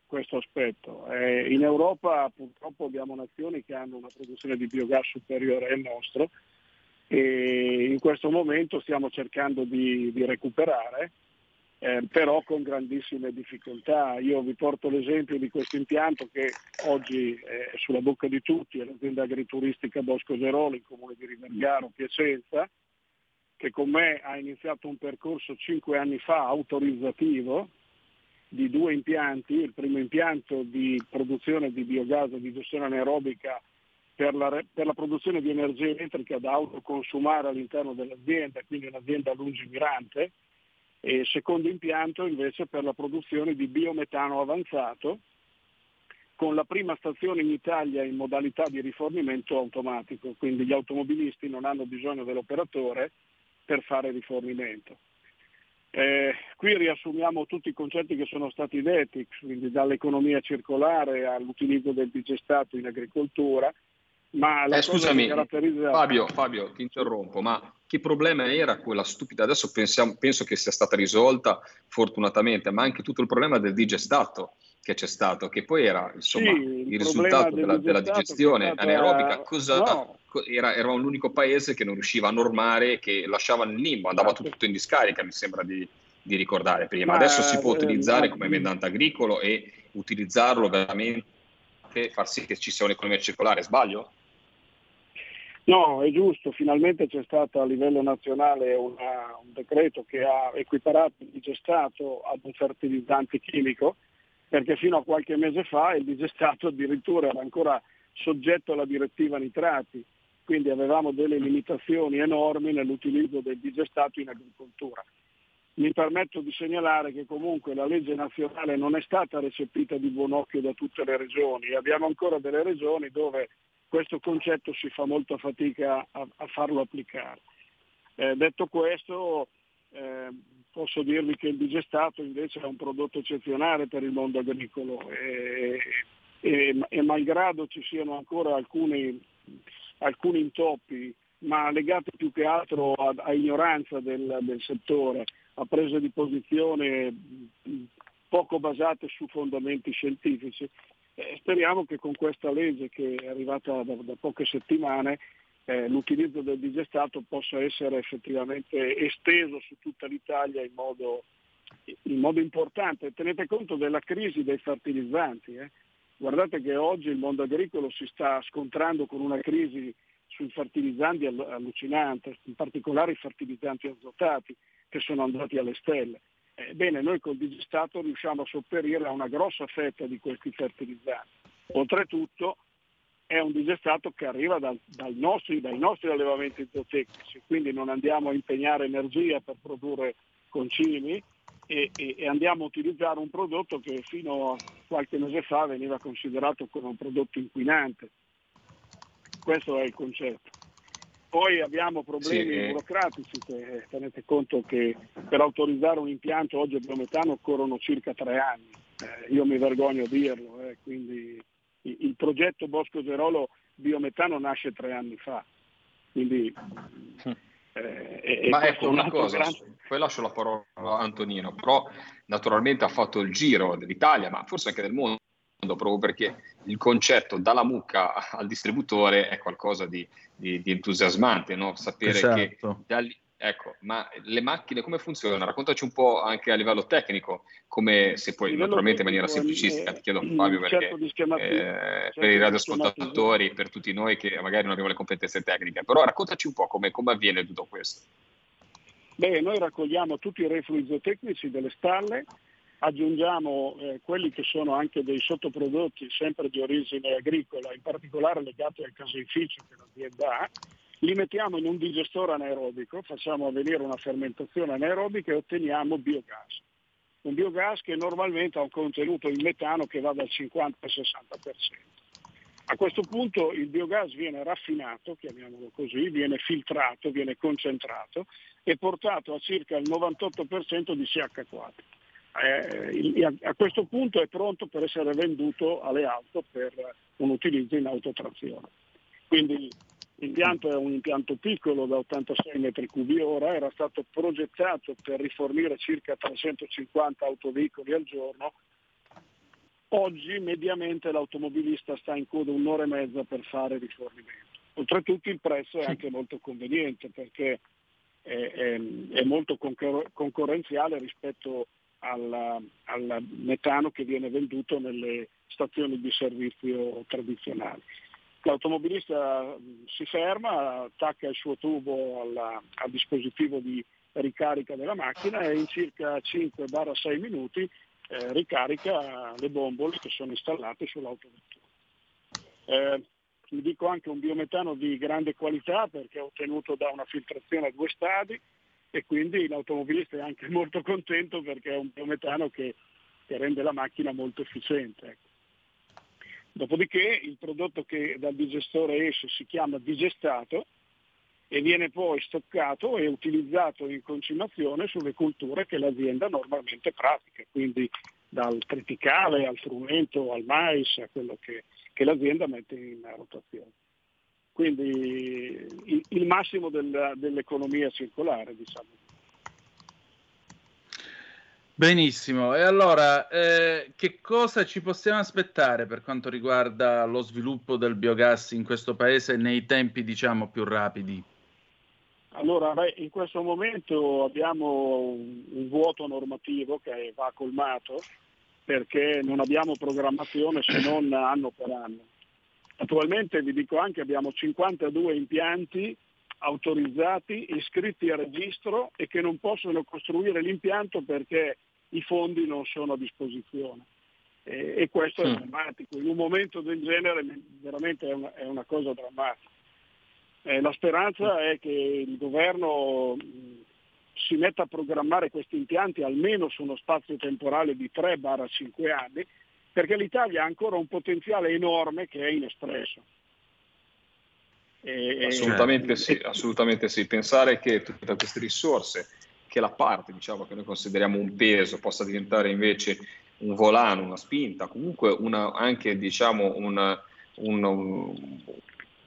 questo aspetto. Eh, in Europa purtroppo abbiamo nazioni che hanno una produzione di biogas superiore al nostro e in questo momento stiamo cercando di, di recuperare eh, però con grandissime difficoltà. Io vi porto l'esempio di questo impianto che oggi è sulla bocca di tutti, è l'azienda agrituristica Bosco Geroli, in comune di Rivergaro, Piacenza, che con me ha iniziato un percorso cinque anni fa autorizzativo di due impianti, il primo impianto di produzione di biogas di gestione anaerobica per la, per la, produzione di energia elettrica da autoconsumare all'interno dell'azienda, quindi un'azienda lungimirante, e secondo impianto invece per la produzione di biometano avanzato con la prima stazione in Italia in modalità di rifornimento automatico, quindi gli automobilisti non hanno bisogno dell'operatore per fare rifornimento. Eh, qui riassumiamo tutti i concetti che sono stati detti, quindi dall'economia circolare all'utilizzo del digestato in agricoltura, ma la eh, scusami, caratterizza... Fabio, Fabio, ti interrompo, ma che problema era quella stupida? Adesso pensiamo, penso che sia stata risolta fortunatamente, ma anche tutto il problema del digestato che c'è stato, che poi era insomma, sì, il, il risultato della, della, digestione stata... anaerobica. Cosa, no. era, era l'unico paese che non riusciva a normare, che lasciava nel limbo, andava esatto. tutto in discarica, mi sembra di, di ricordare prima. Ma, Adesso si può eh, utilizzare eh, come emendante agricolo e utilizzarlo veramente, far sì che ci sia un'economia circolare, sbaglio? No, è giusto, finalmente c'è stato a livello nazionale una, un decreto che ha equiparato il digestato ad un fertilizzante chimico, perché fino a qualche mese fa il digestato addirittura era ancora soggetto alla direttiva nitrati, quindi avevamo delle limitazioni enormi nell'utilizzo del digestato in agricoltura. Mi permetto di segnalare che comunque la legge nazionale non è stata recepita di buon occhio da tutte le regioni abbiamo ancora delle regioni dove questo concetto si fa molta fatica a, a farlo applicare. Eh, detto questo, eh, posso dirvi che il digestato invece è un prodotto eccezionale per il mondo agricolo e, e, e malgrado ci siano ancora alcuni, alcuni intoppi, ma legati più che altro a, a ignoranza del, del settore, a prese di posizione poco basate su fondamenti scientifici, eh, speriamo che con questa legge che è arrivata da, da poche settimane eh, l'utilizzo del digestato possa essere effettivamente esteso su tutta l'Italia in modo, in modo importante. Tenete conto della crisi dei fertilizzanti. Eh. Guardate che oggi il mondo agricolo si sta scontrando con una crisi sui fertilizzanti allucinante, in particolare i fertilizzanti azotati che sono andati alle stelle. Ebbene, noi col digestato riusciamo a sopperire a una grossa fetta di questi fertilizzanti. Oltretutto, è un digestato che arriva dal, dal nostri, dai nostri allevamenti zootecnici, quindi non andiamo a impegnare energia per produrre concimi e, e, e, andiamo a utilizzare un prodotto che fino a qualche mese fa veniva considerato come un prodotto inquinante. Questo è il concetto. Poi abbiamo problemi Sì, eh. burocratici, che tenete conto che per autorizzare un impianto oggi a biometano occorrono circa tre anni. Eh, io mi vergogno a dirlo, eh, quindi il, il progetto Bosco Gerolo biometano nasce tre anni fa. Quindi, eh, e- e Ma ecco una cosa, grande- poi lascio la parola a Antonino, però naturalmente ha fatto il giro dell'Italia, ma forse anche del mondo, proprio perché il concetto dalla mucca al distributore è qualcosa di, di- di entusiasmante, no? sapere che Esatto. da lì- Ecco, ma le macchine come funzionano? Raccontaci un po' anche a livello tecnico, come se puoi, naturalmente in maniera semplicistica, eh, ti chiedo Fabio perché certo schemati- eh, certo per i di radioascoltatori, per tutti noi che magari non abbiamo le competenze tecniche, però raccontaci un po' come, come avviene tutto questo. Beh, noi raccogliamo tutti i reflui zootecnici delle stalle, aggiungiamo eh, quelli che sono anche dei sottoprodotti sempre di origine agricola, in particolare legati al caseificio che l'azienda ha, li mettiamo in un digestore anaerobico, facciamo avvenire una fermentazione anaerobica e otteniamo biogas. Un biogas che normalmente ha un contenuto in metano che va dal 50 al 60%. A questo punto il biogas viene raffinato, chiamiamolo così, viene filtrato, viene concentrato e portato a circa il 98% di CH4. Eh, a- questo punto è pronto per essere venduto alle auto per un utilizzo in autotrazione. Quindi l'impianto è un impianto piccolo da 86 metri cubi ora, era stato progettato per rifornire circa 350 autoveicoli al giorno. Oggi mediamente l'automobilista sta in coda un'ora e mezza per fare rifornimento. Oltretutto il prezzo è anche molto conveniente perché è, è- è molto concor- concorrenziale rispetto al, al metano che viene venduto nelle stazioni di servizio tradizionali. L'automobilista mh, si ferma, attacca il suo tubo alla- al dispositivo di ricarica della macchina e in circa 5-6 minuti eh, ricarica le bombole che sono installate sull'autovettura. Eh, vi dico anche un biometano di grande qualità perché è ottenuto da una filtrazione a due stadi e quindi l'automobilista è anche [laughs] molto contento perché è un biometano che, che rende la macchina molto efficiente. ecco. Dopodiché il prodotto che dal digestore esce si chiama digestato e viene poi stoccato e utilizzato in concimazione sulle culture che l'azienda normalmente pratica, quindi dal triticale al frumento, al mais, a quello che, che l'azienda mette in rotazione. Quindi il, massimo del- dell'economia circolare, diciamo. Benissimo, e allora eh, che cosa ci possiamo aspettare per quanto riguarda lo sviluppo del biogas in questo paese nei tempi diciamo più rapidi? Allora, beh, in questo momento abbiamo un, un vuoto normativo che va colmato perché non abbiamo programmazione se non anno per anno. Attualmente vi dico anche abbiamo 52 impianti autorizzati, iscritti a registro e che non possono costruire l'impianto perché i fondi non sono a disposizione. E, e questo è Mm. drammatico. In un momento del genere veramente è una, è una cosa drammatica. Eh, la speranza è che il governo mh, si metta a programmare questi impianti almeno su uno spazio temporale di 3-5 anni, perché l'Italia ha ancora un potenziale enorme che è inespresso. E- e- Assolutamente sì, assolutamente sì. Pensare che tutte queste risorse, che la parte diciamo, che noi consideriamo un peso, possa diventare invece un volano, una spinta, comunque una, anche diciamo, un, un- un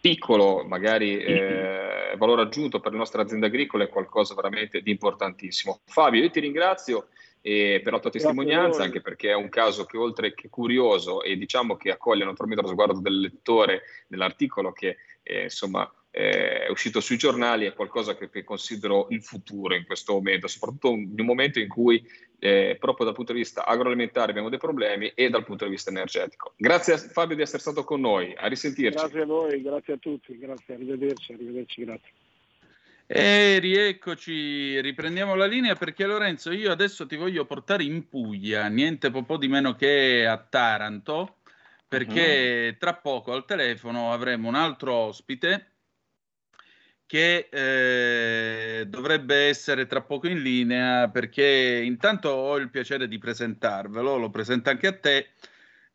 piccolo magari eh, valore aggiunto per le nostre aziende agricole è qualcosa veramente di importantissimo. Fabio, io ti ringrazio eh, per la tua testimonianza, anche perché è un caso che oltre che curioso e diciamo che accoglie naturalmente lo sguardo del lettore dell'articolo che eh, insomma eh, è uscito sui giornali, è qualcosa che, che considero il futuro in questo momento, soprattutto in un momento in cui eh, proprio dal punto di vista agroalimentare abbiamo dei problemi e dal punto di vista energetico. Grazie a Fabio di essere stato con noi, a risentirci. Grazie a voi, grazie a tutti, grazie, arrivederci, arrivederci, grazie. E rieccoci, riprendiamo la linea perché Lorenzo, io adesso ti voglio portare in Puglia, niente po' di meno che a Taranto, perché tra poco al telefono avremo un altro ospite che eh, dovrebbe essere tra poco in linea perché intanto ho il piacere di presentarvelo, lo presento anche a te.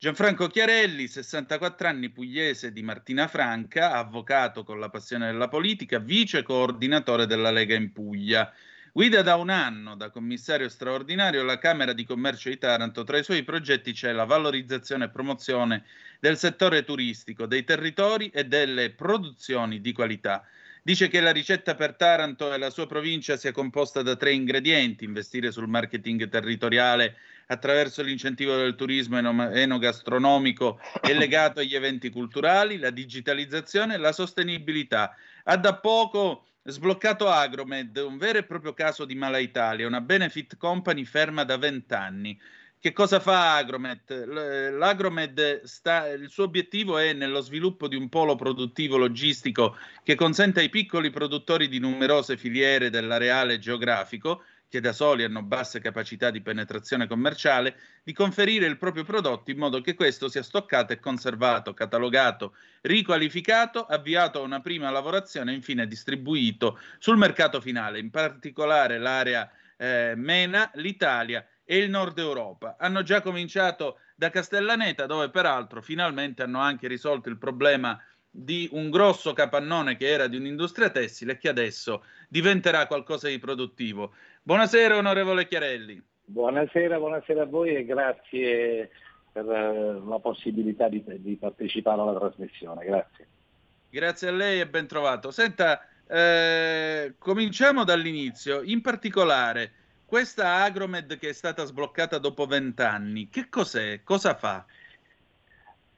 Gianfranco Chiarelli, 64 anni, pugliese di Martina Franca, avvocato con la passione della politica, vice coordinatore della Lega in Puglia. Guida da un anno da commissario straordinario la Camera di Commercio di Taranto. Tra i suoi progetti c'è la valorizzazione e promozione del settore turistico, dei territori e delle produzioni di qualità. Dice che la ricetta per Taranto e la sua provincia sia composta da tre ingredienti: investire sul marketing territoriale attraverso l'incentivo del turismo enogastronomico e legato agli eventi culturali, la digitalizzazione e la sostenibilità. Ha da poco sbloccato Agromed, un vero e proprio caso di Mala Italia, una benefit company ferma da vent'anni. Che cosa fa Agromed? L'Agromed sta, il suo obiettivo è nello sviluppo di un polo produttivo logistico che consente ai piccoli produttori di numerose filiere dell'areale geografico, che da soli hanno basse capacità di penetrazione commerciale, di conferire il proprio prodotto in modo che questo sia stoccato e conservato, catalogato, riqualificato, avviato a una prima lavorazione e infine distribuito sul mercato finale, in particolare l'area eh, MENA, l'Italia e il nord Europa. Hanno già cominciato da Castellaneta, dove peraltro finalmente hanno anche risolto il problema di un grosso capannone che era di un'industria tessile e che adesso diventerà qualcosa di produttivo. Buonasera onorevole Chiarelli. Buonasera, buonasera a voi e grazie per eh, la possibilità di, di partecipare alla trasmissione. Grazie. Grazie a lei e ben trovato. Senta, eh, cominciamo dall'inizio. In particolare, questa Agromed che è stata sbloccata dopo vent'anni, che cos'è? Cosa fa?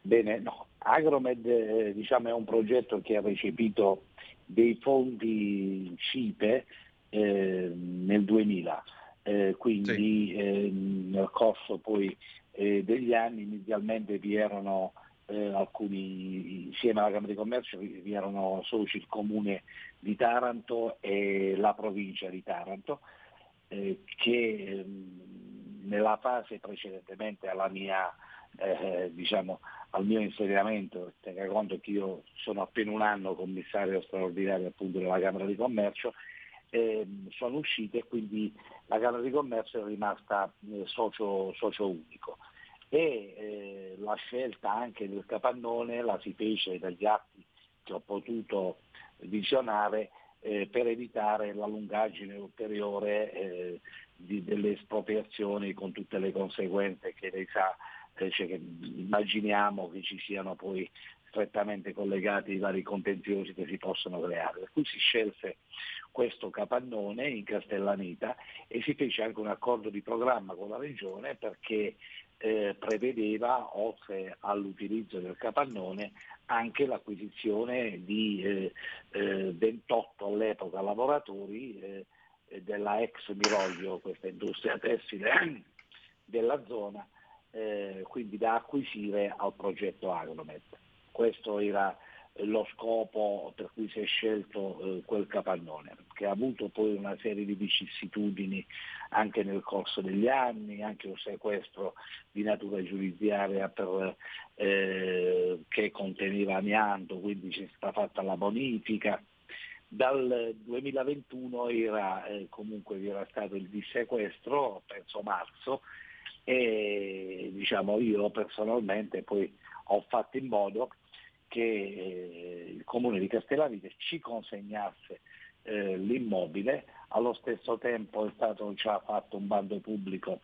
Bene, no. Agromed eh, diciamo, è un progetto che ha recepito dei fondi CIPE eh, nel 2000, eh, quindi sì. Eh, nel corso poi eh, degli anni inizialmente vi erano eh, alcuni, insieme alla Camera di Commercio, vi erano soci il comune di Taranto e la provincia di Taranto eh, che ehm, nella fase precedentemente mia, eh, diciamo, al mio insediamento, tenga conto che io sono appena un anno commissario straordinario appunto della Camera di Commercio, eh, sono uscite e quindi la Camera di Commercio è rimasta eh, socio, socio, unico. E eh, la scelta anche del capannone la si fece dagli atti che ho potuto visionare eh, per evitare la lungaggine ulteriore eh, di, delle espropriazioni con tutte le conseguenze che lei sa, eh, cioè che immaginiamo che ci siano poi strettamente collegati i vari contenziosi che si possono creare. Per cui si scelse questo capannone in Castellaneta e si fece anche un accordo di programma con la regione perché eh, prevedeva, oltre all'utilizzo del capannone, anche l'acquisizione di eh, eh, 28 all'epoca lavoratori eh, della ex Miroglio, questa industria tessile [clears throat] della zona, eh, quindi da acquisire al progetto Agromet. Questo era lo scopo per cui si è scelto eh, quel capannone, che ha avuto poi una serie di vicissitudini anche nel corso degli anni, anche un sequestro di natura giudiziaria per, eh, che conteneva amianto, quindi c'è stata fatta la bonifica. Dal 2021 era, eh, comunque vi era stato il dissequestro, penso marzo, e diciamo io personalmente poi ho fatto in modo che eh, il comune di Castellavite ci consegnasse eh, l'immobile, allo stesso tempo è stato già fatto un bando pubblico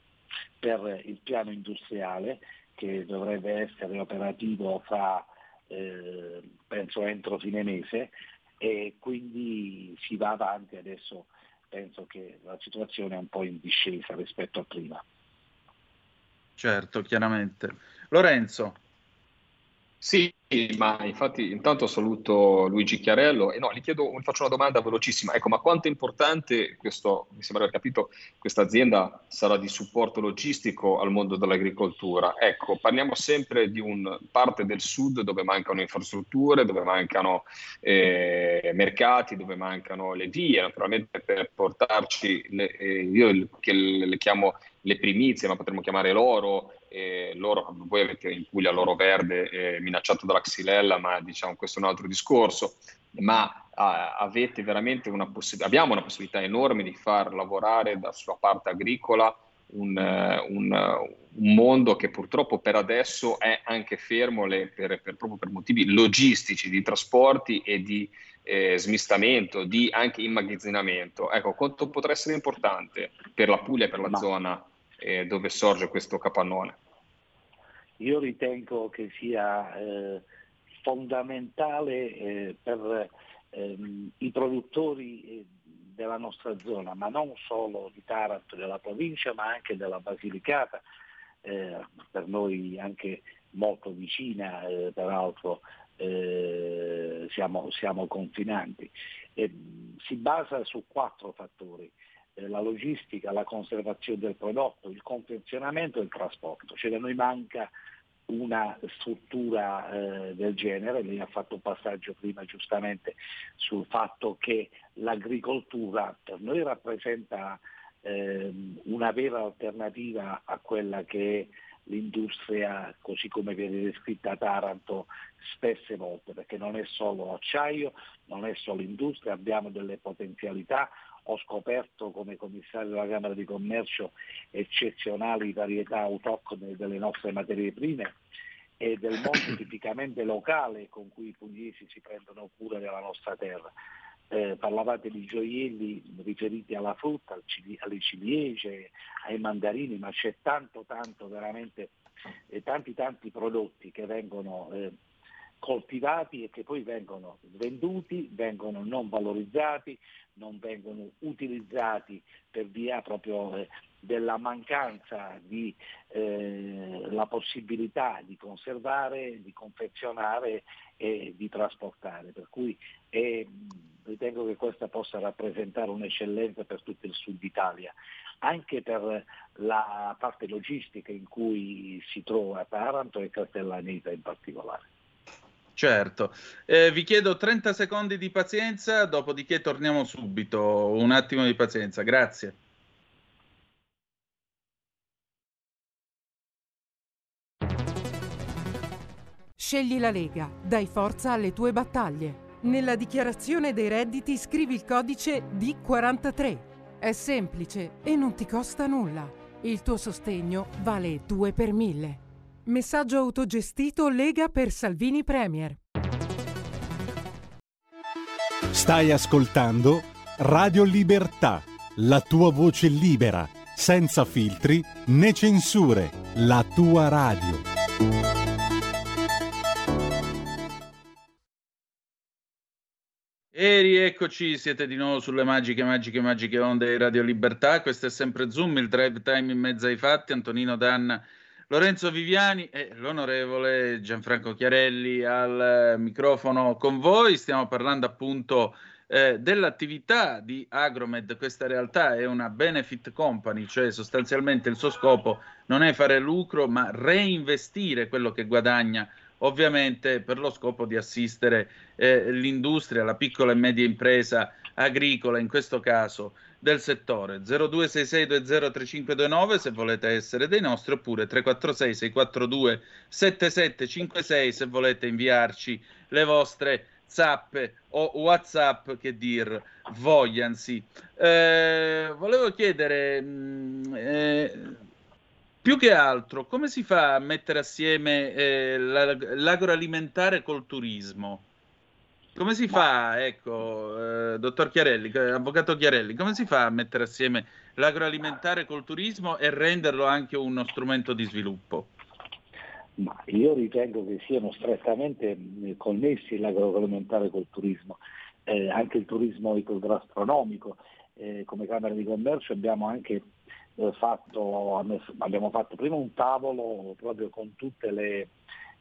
per il piano industriale che dovrebbe essere operativo fra, eh, penso entro fine mese e quindi si va avanti adesso penso che la situazione è un po' in discesa rispetto a prima. Certo, chiaramente. Lorenzo. Sì, ma infatti intanto saluto Luigi Chiarello e no, gli chiedo, gli faccio una domanda velocissima. Ecco, ma quanto è importante questo, mi sembra aver capito, questa azienda sarà di supporto logistico al mondo dell'agricoltura? Ecco, parliamo sempre di un parte del sud dove mancano infrastrutture, dove mancano eh, mercati, dove mancano le vie, naturalmente per portarci, le, eh, io le, le chiamo le primizie, ma potremmo chiamare l'oro, eh, l'oro voi avete in Puglia l'oro verde eh, minacciato dalla xylella, ma diciamo questo è un altro discorso, ma ah, avete veramente una possibilità, abbiamo una possibilità enorme di far lavorare da sua parte agricola un, un, un, mondo che purtroppo per adesso è anche fermo le, per, per, proprio per motivi logistici, di trasporti e di eh, smistamento, di anche immagazzinamento. Ecco, quanto potrà essere importante per la Puglia e per la Ma... zona eh, dove sorge questo capannone? Io ritengo che sia eh, fondamentale eh, per ehm, i produttori eh, della nostra zona, ma non solo di Taranto, della provincia, ma anche della Basilicata, eh, per noi anche molto vicina, eh, peraltro eh, siamo, siamo, confinanti. si basa su quattro fattori. Eh, la logistica, la conservazione del prodotto, il confezionamento e il trasporto. Cioè da noi manca una struttura eh, del genere, lei ha fatto un passaggio prima giustamente sul fatto che l'agricoltura per noi rappresenta eh, una vera alternativa a quella che è l'industria così come viene descritta a Taranto spesse volte, perché non è solo acciaio, non è solo industria, abbiamo delle potenzialità, ho scoperto come commissario della Camera di Commercio eccezionali varietà autoctone delle nostre materie prime e del mondo [coughs] tipicamente locale con cui i pugliesi si prendono cura della nostra terra. Eh, parlavate di gioielli riferiti alla frutta, alle ciliegie, ai mandarini, ma c'è tanto, tanto veramente, eh, tanti, tanti prodotti che vengono eh, coltivati e che poi vengono venduti, vengono non valorizzati, non vengono utilizzati per via proprio eh, della mancanza di eh, la possibilità di conservare, di confezionare e di trasportare. Per cui è, ritengo che questa possa rappresentare un'eccellenza per tutto il sud Italia, anche per la parte logistica in cui si trova Taranto e Castellaneta in particolare. Certo, eh, vi chiedo 30 secondi di pazienza, dopodiché torniamo subito. Un attimo di pazienza, grazie. Scegli la Lega, dai forza alle tue battaglie. Nella dichiarazione dei redditi scrivi il codice D43. È semplice e non ti costa nulla. Il tuo sostegno vale 2 per 1000. Messaggio autogestito Lega per Salvini Premier. Stai ascoltando Radio Libertà, la tua voce libera, senza filtri né censure, la tua radio. E rieccoci, siete di nuovo sulle magiche, magiche, magiche onde di Radio Libertà. Questo è sempre Zoom, il drive time in mezzo ai fatti. Antonino Danna Lorenzo Viviani e l'onorevole Gianfranco Chiarelli al microfono con voi. Stiamo parlando appunto eh, dell'attività di Agromed. Questa realtà è una benefit company, cioè sostanzialmente il suo scopo non è fare lucro, ma reinvestire quello che guadagna ovviamente per lo scopo di assistere eh, l'industria, la piccola e media impresa agricola, in questo caso del settore. 0266203529 se volete essere dei nostri oppure 346 642 7756 se volete inviarci le vostre zappe o whatsapp che dir vogliansi. Eh, volevo chiedere mh, mm, eh, più che altro come si fa a mettere assieme eh, l'agroalimentare col turismo come si fa, ecco, eh, dottor Chiarelli, avvocato Chiarelli, come si fa a mettere assieme l'agroalimentare col turismo e renderlo anche uno strumento di sviluppo? Ma io ritengo che siano strettamente eh, connessi l'agroalimentare col turismo, eh, anche il turismo ecologico eh, come Camera di Commercio abbiamo anche eh, fatto, abbiamo fatto prima un tavolo proprio con tutte le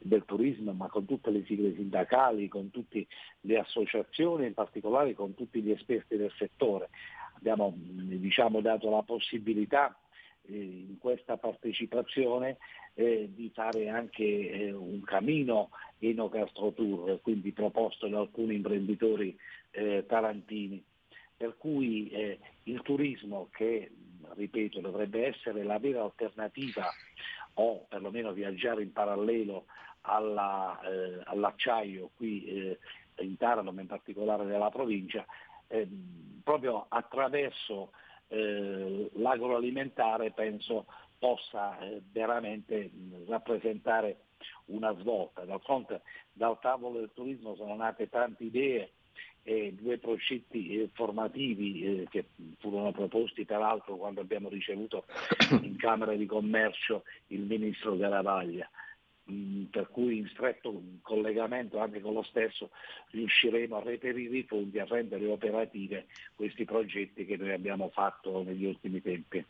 del turismo, ma con tutte le sigle sindacali, con tutte le associazioni, in particolare con tutti gli esperti del settore. Abbiamo diciamo, dato la possibilità eh, in questa partecipazione eh, di fare anche eh, un cammino Enocastro Tour, quindi proposto da alcuni imprenditori eh, tarantini. Per cui eh, il turismo che ripeto, dovrebbe essere la vera alternativa o perlomeno viaggiare in parallelo alla, eh, all'acciaio qui eh, in Taranto, ma in particolare nella provincia, ehm, proprio attraverso eh, l'agroalimentare penso possa eh, veramente rappresentare una svolta. Dal fronte, dal tavolo del turismo sono nate tante idee e due progetti eh, formativi eh, che furono proposti peraltro quando abbiamo ricevuto in Camera di Commercio il Ministro Garavaglia. Mm, per cui in stretto collegamento anche con lo stesso riusciremo a reperire i fondi, a rendere operative questi progetti che noi abbiamo fatto negli ultimi tempi.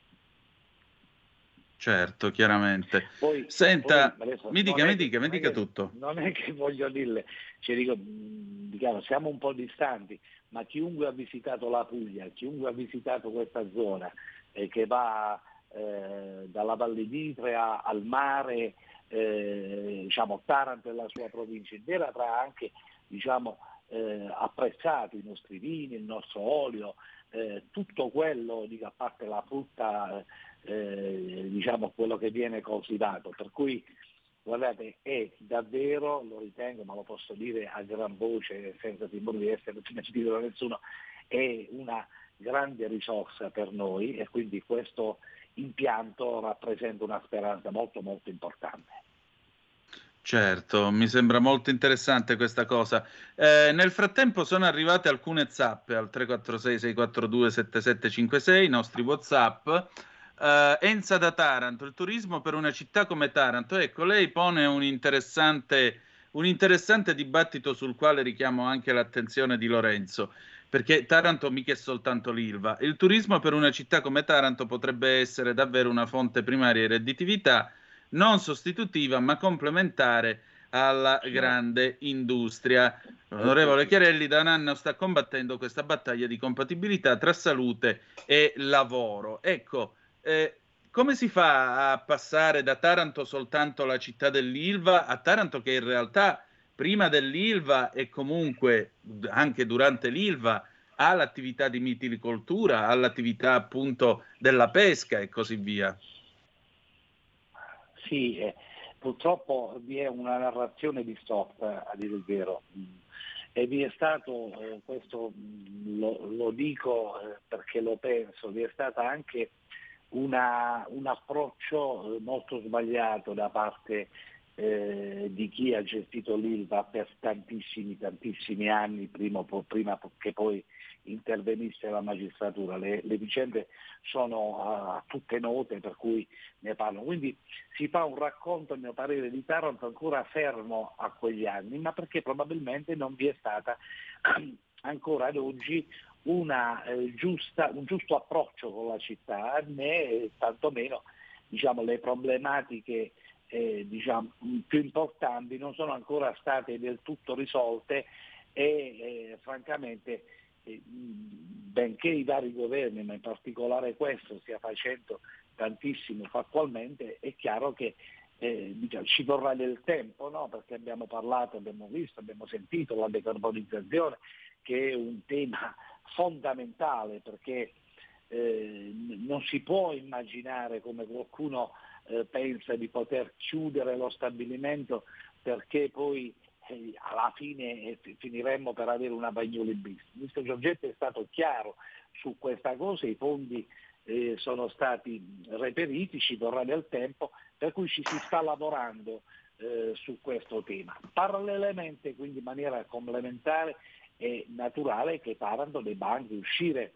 Certo, chiaramente. Poi, Senta, poi, adesso, mi dica, mi dica, mi dica tutto. Non è che voglio dirle, cioè dico, mh, diciamo, siamo un po' distanti, ma chiunque ha visitato la Puglia, chiunque ha visitato questa zona eh, che va eh, dalla Valle d'Itrea al mare, eh, diciamo Taranto e la sua provincia intera avrà anche diciamo, eh, apprezzato i nostri vini, il nostro olio, eh, tutto quello, dico, a parte la frutta, eh, diciamo quello che viene coltivato. Per cui guardate, è davvero, lo ritengo, ma lo posso dire a gran voce, senza timore di essere smentito da nessuno, è una grande risorsa per noi e quindi questo impianto rappresenta una speranza molto molto importante. Certo, mi sembra molto interessante questa cosa. Eh, nel frattempo sono arrivate alcune zappe al 346-642-7756, i nostri WhatsApp. Eh, Enza da Taranto, il turismo per una città come Taranto. Ecco, lei pone un interessante, un interessante dibattito sul quale richiamo anche l'attenzione di Lorenzo, perché Taranto mica è soltanto l'Ilva. Il turismo per una città come Taranto potrebbe essere davvero una fonte primaria di redditività non sostitutiva ma complementare alla grande industria. L'onorevole Chiarelli da un anno sta combattendo questa battaglia di compatibilità tra salute e lavoro. Ecco, eh, come si fa a passare da Taranto soltanto la città dell'Ilva a Taranto che in realtà prima dell'Ilva e comunque anche durante l'Ilva ha l'attività di mitilicoltura, ha l'attività appunto della pesca e così via. Sì, eh, purtroppo vi è una narrazione distorta, a dire il vero, Mm. e vi è stato, eh, questo mm, lo, lo dico eh, perché lo penso, vi è stato anche una- un approccio molto sbagliato da parte eh, di chi ha gestito l'ILVA per tantissimi, tantissimi anni, prima, prima che poi intervenisse la magistratura. Le, le vicende sono ah, tutte note per cui ne parlo. Quindi si fa un racconto, a mio parere, di Taranto ancora fermo a quegli anni, ma perché probabilmente non vi è stata [clears throat] ancora ad oggi una, eh, giusta- un giusto approccio con la città, né eh, tantomeno diciamo, le problematiche eh, diciamo, più importanti non sono ancora state del tutto risolte e eh, francamente eh, benché i vari governi, ma in particolare questo, stia facendo tantissimo fattualmente, è chiaro che eh, diciamo, ci vorrà del tempo, no? perché abbiamo parlato, abbiamo visto, abbiamo sentito la decarbonizzazione, che è un tema fondamentale perché eh, non si può immaginare come qualcuno eh, pensa di poter chiudere lo stabilimento perché poi eh, alla fine eh, fi- finiremmo per avere una bagnola in bis. Il ministro Giorgetti è stato chiaro su questa cosa, i fondi eh, sono stati reperiti, ci vorrà del tempo, per cui ci si sta lavorando eh, su questo tema. Parallelamente, quindi in maniera complementare, è naturale che Taranto debba anche uscire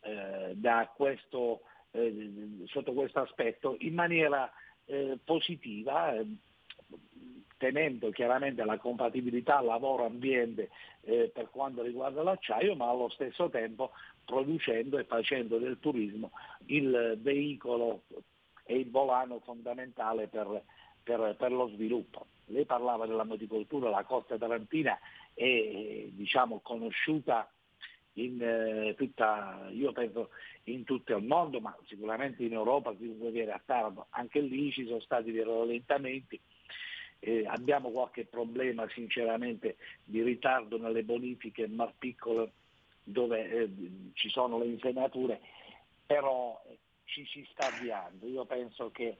eh, da questo, eh, sotto questo aspetto in maniera eh, positiva, eh, tenendo chiaramente la compatibilità lavoro-ambiente eh, per quanto riguarda l'acciaio, ma allo stesso tempo producendo e facendo del turismo il veicolo e il volano fondamentale per, per- per lo sviluppo. Lei parlava della moticoltura, la costa tarantina è diciamo, conosciuta in eh, tutta, io penso in tutto il mondo, ma sicuramente in Europa, chiunque viene a Taranto, anche lì ci sono stati dei rallentamenti, eh, abbiamo qualche problema sinceramente di ritardo nelle bonifiche in Mar Piccolo dove eh, ci sono le insenature, però eh, ci si sta avviando. Io penso che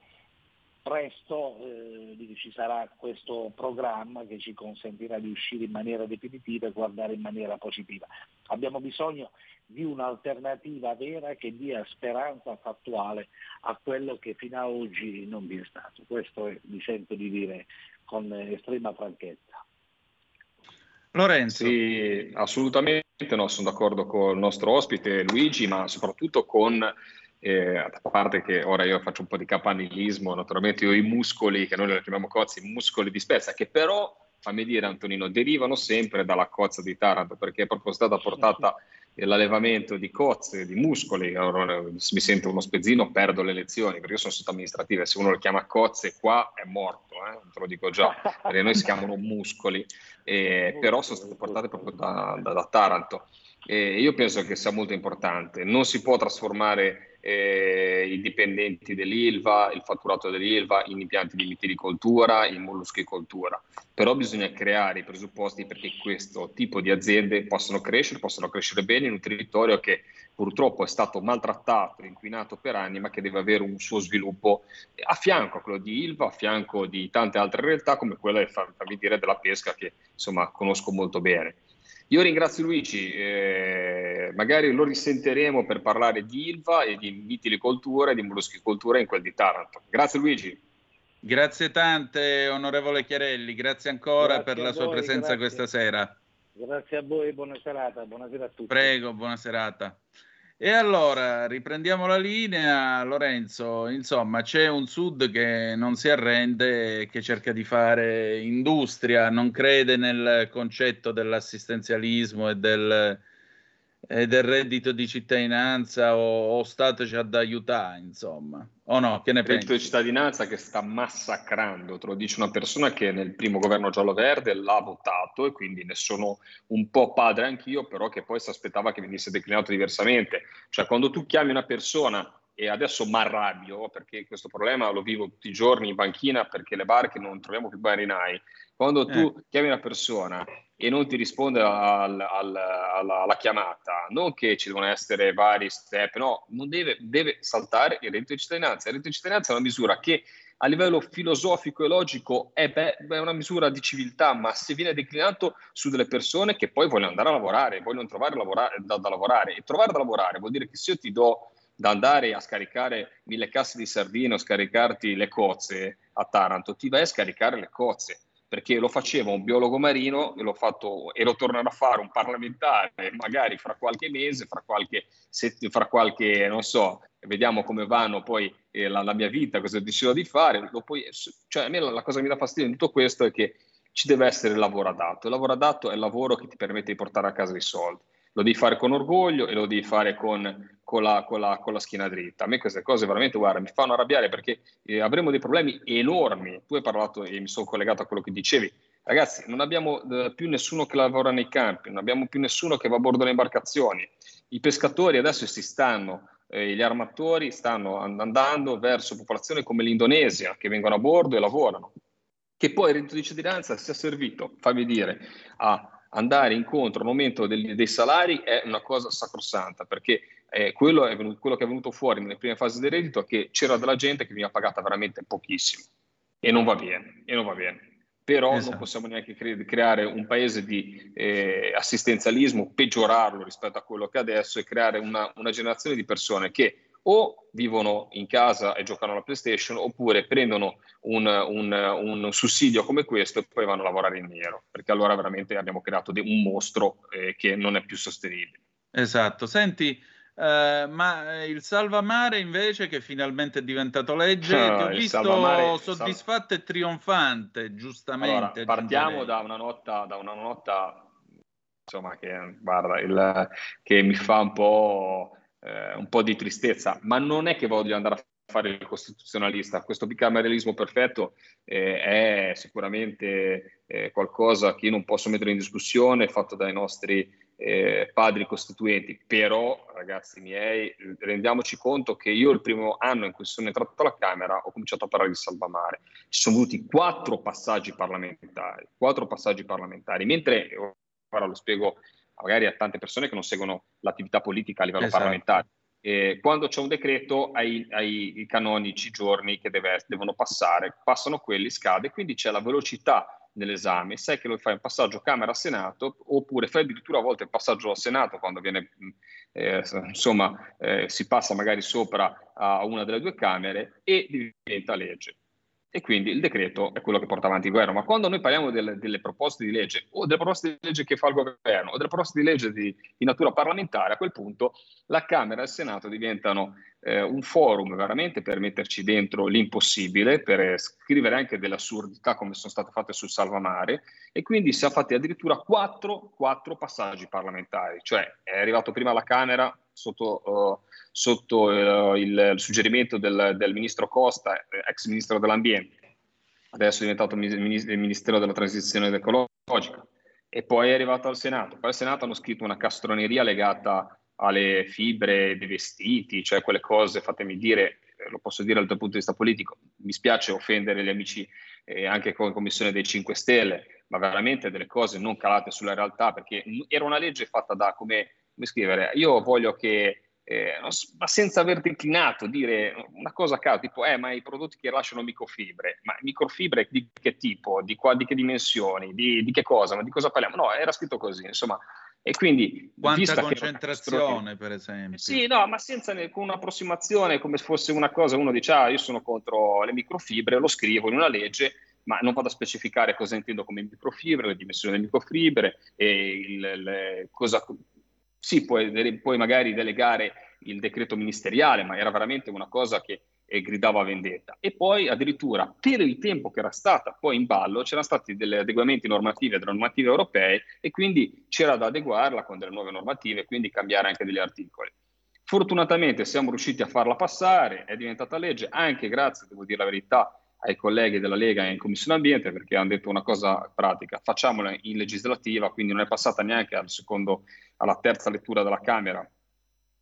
presto eh, ci sarà questo programma che ci consentirà di uscire in maniera definitiva e guardare in maniera positiva. Abbiamo bisogno di un'alternativa vera che dia speranza fattuale a quello che fino ad oggi non vi è stato. Questo è, mi sento di dire con estrema franchezza. Lorenzo. Sì, assolutamente no, sono d'accordo con il nostro ospite Luigi, ma soprattutto con eh, a parte che ora io faccio un po' di capanilismo, naturalmente io i muscoli, che noi li chiamiamo cozzi, i muscoli di Spezia, che però, fammi dire Antonino, derivano sempre dalla cozza di Taranto, perché è proprio stata portata [laughs] l'allevamento di cozze, di muscoli, allora, mi sento uno spezzino, perdo le lezioni, perché io sono sotto amministrativa, se uno lo chiama cozze qua è morto, eh? te lo dico già, perché noi si chiamano muscoli, eh, però sono state portate proprio da, da, da Taranto. E io penso che sia molto importante, non si può trasformare eh, i dipendenti dell'ILVA, il fatturato dell'ILVA in impianti di mitilicoltura, in molluschicoltura. Però bisogna creare i presupposti perché questo tipo di aziende possano crescere, possano crescere bene in un territorio che purtroppo è stato maltrattato, inquinato per anni, ma che deve avere un suo sviluppo a fianco a quello di ILVA, a fianco di tante altre realtà come quella fammi dire, della pesca che insomma conosco molto bene. Io ringrazio Luigi, eh, magari lo risentiremo per parlare di Ilva e di vitilicoltura e di molluschicoltura in quel di Taranto. Grazie Luigi. Grazie tante, onorevole Chiarelli, grazie ancora grazie per la voi, sua presenza grazie. questa sera. Grazie a voi, buona serata, buonasera a tutti. Prego, buona serata. E allora riprendiamo la linea, Lorenzo. Insomma, c'è un sud che non si arrende, che cerca di fare industria, non crede nel concetto dell'assistenzialismo e del, e del reddito di cittadinanza o, o stateci ad aiutare, insomma. O no, che ne Il reddito di pensi? cittadinanza che sta massacrando, te lo dice una persona che nel primo governo giallo-verde l'ha votato e quindi ne sono un po' padre anch'io, però che poi si aspettava che venisse declinato diversamente. Cioè quando tu chiami una persona e adesso mi arrabbio perché questo problema lo vivo tutti i giorni in banchina perché le barche non troviamo più marinai. Quando tu chiami una persona e non ti risponde al- al- alla, alla chiamata, non che ci devono essere vari step, no, non deve, deve saltare il reddito di cittadinanza. Il reddito di cittadinanza è una misura che a livello filosofico e logico è, be- è una misura di civiltà, ma se viene declinato su delle persone che poi vogliono andare a lavorare, vogliono trovare lavorare- da, da lavorare, e trovare da lavorare vuol dire che se io ti do da andare a scaricare mille casse di sardine o scaricarti le cozze a Taranto, ti vai a scaricare le cozze perché lo faceva un biologo marino e, l'ho fatto, e lo tornerà a fare un parlamentare, magari fra qualche mese, fra qualche, sett- fra qualche non so, vediamo come vanno poi eh, la, la mia vita, cosa decido di fare. Poi- cioè, a me la, la cosa che mi dà fastidio in tutto questo è che ci deve essere il lavoro adatto. Il lavoro adatto è il lavoro che ti permette di portare a casa i soldi. Lo devi fare con orgoglio e lo devi fare con, con la, con la- con la schiena dritta. A me queste cose veramente, guarda, mi fanno arrabbiare perché eh, avremo dei problemi enormi. Tu hai parlato e mi sono collegato a quello che dicevi. Ragazzi, non abbiamo eh, più nessuno che lavora nei campi, non abbiamo più nessuno che va a bordo delle imbarcazioni. I pescatori adesso si stanno, eh, gli armatori stanno and- andando verso popolazioni come l'Indonesia che vengono a bordo e lavorano. Che poi il reddito di cittadinanza sia servito, fammi dire, a andare incontro al momento degli- dei salari è una cosa sacrosanta perché eh, quello, è venuto- quello che è venuto fuori nelle prime fasi del reddito è che c'era della gente che veniva pagata veramente pochissimo e non va bene, e non va bene. Però Esatto. non possiamo neanche cre- creare un paese di eh, assistenzialismo, peggiorarlo rispetto a quello che è adesso e creare una, una generazione di persone che o vivono in casa e giocano alla PlayStation oppure prendono un, un- un sussidio come questo e poi vanno a lavorare in nero, perché allora veramente abbiamo creato un mostro eh, che non è più sostenibile. Esatto. Senti, eh, ma eh, il salvamare invece che finalmente è diventato legge, Ah, ti ho visto salvamare- soddisfatto e trionfante, giustamente. Allora, partiamo da una nota, da una nota insomma, che, guarda, il- che mi fa un po', eh, un po' di tristezza, ma non è che voglio andare a fare il costituzionalista. Questo bicameralismo perfetto eh, è sicuramente eh, qualcosa che io non posso mettere in discussione, fatto dai nostri eh, padri costituenti, però ragazzi miei, rendiamoci conto che io il primo anno in cui sono entrato alla Camera ho cominciato a parlare di salvamare. Ci sono voluti quattro passaggi parlamentari, quattro passaggi parlamentari, mentre ora lo spiego magari a tante persone che non seguono l'attività politica a livello Esatto. parlamentare. eh, quando c'è un decreto hai, hai i canonici giorni che deve, devono passare, passano quelli, scade, quindi c'è la velocità nell'esame, sai che lo fai un passaggio Camera-Senato oppure fai addirittura a volte il passaggio al Senato quando viene, eh, insomma, eh, si passa magari sopra a una delle due Camere e diventa legge e quindi il decreto è quello che porta avanti il governo. Ma quando noi parliamo delle, delle, proposte di legge o delle proposte di legge che fa il governo o delle proposte di legge di, di natura parlamentare, a quel punto la Camera e il Senato diventano eh, un forum veramente per metterci dentro l'impossibile, per scrivere anche delle assurdità come sono state fatte sul Salvamare e quindi si è fatti addirittura quattro, quattro passaggi parlamentari, cioè è arrivato prima alla Camera sotto, uh, sotto uh, il, il, suggerimento del, del, ministro Costa, eh, ex ministro dell'ambiente, adesso è diventato il ministero della transizione ecologica, e poi è arrivato al Senato. Poi al Senato hanno scritto una castroneria legata alle fibre dei vestiti, cioè quelle cose, fatemi dire, eh, lo posso dire dal punto di vista politico, mi spiace offendere gli amici eh, anche con Commissione dei 5 Stelle, ma veramente delle cose non calate sulla realtà, perché era una legge fatta da come come scrivere, io voglio che, eh, ma senza aver declinato, dire una cosa a caso, tipo, eh, ma i prodotti che rilasciano microfibre, ma microfibre di che tipo, di, qua, di che dimensioni, di, di, che cosa, ma di cosa parliamo? No, era scritto così, insomma. E quindi... Quanta concentrazione, per esempio. Sì, no, ma senza con un'approssimazione come se fosse una cosa, uno dice, ah, io sono contro le microfibre, lo scrivo in una legge, ma non vado a specificare cosa intendo come microfibre, le dimensioni delle microfibre, e il, le, cosa, sì, puoi, puoi, magari delegare il decreto ministeriale, ma era veramente una cosa che eh, gridava vendetta. E poi addirittura per il tempo che era stata poi in ballo c'erano stati degli adeguamenti normativi delle normative europee e quindi c'era da adeguarla con delle nuove normative e quindi cambiare anche degli articoli. Fortunatamente siamo riusciti a farla passare, è diventata legge anche grazie, devo dire la verità, ai colleghi della Lega in Commissione Ambiente perché hanno detto una cosa pratica, facciamola in legislativa, quindi non è passata neanche al secondo, alla terza lettura della Camera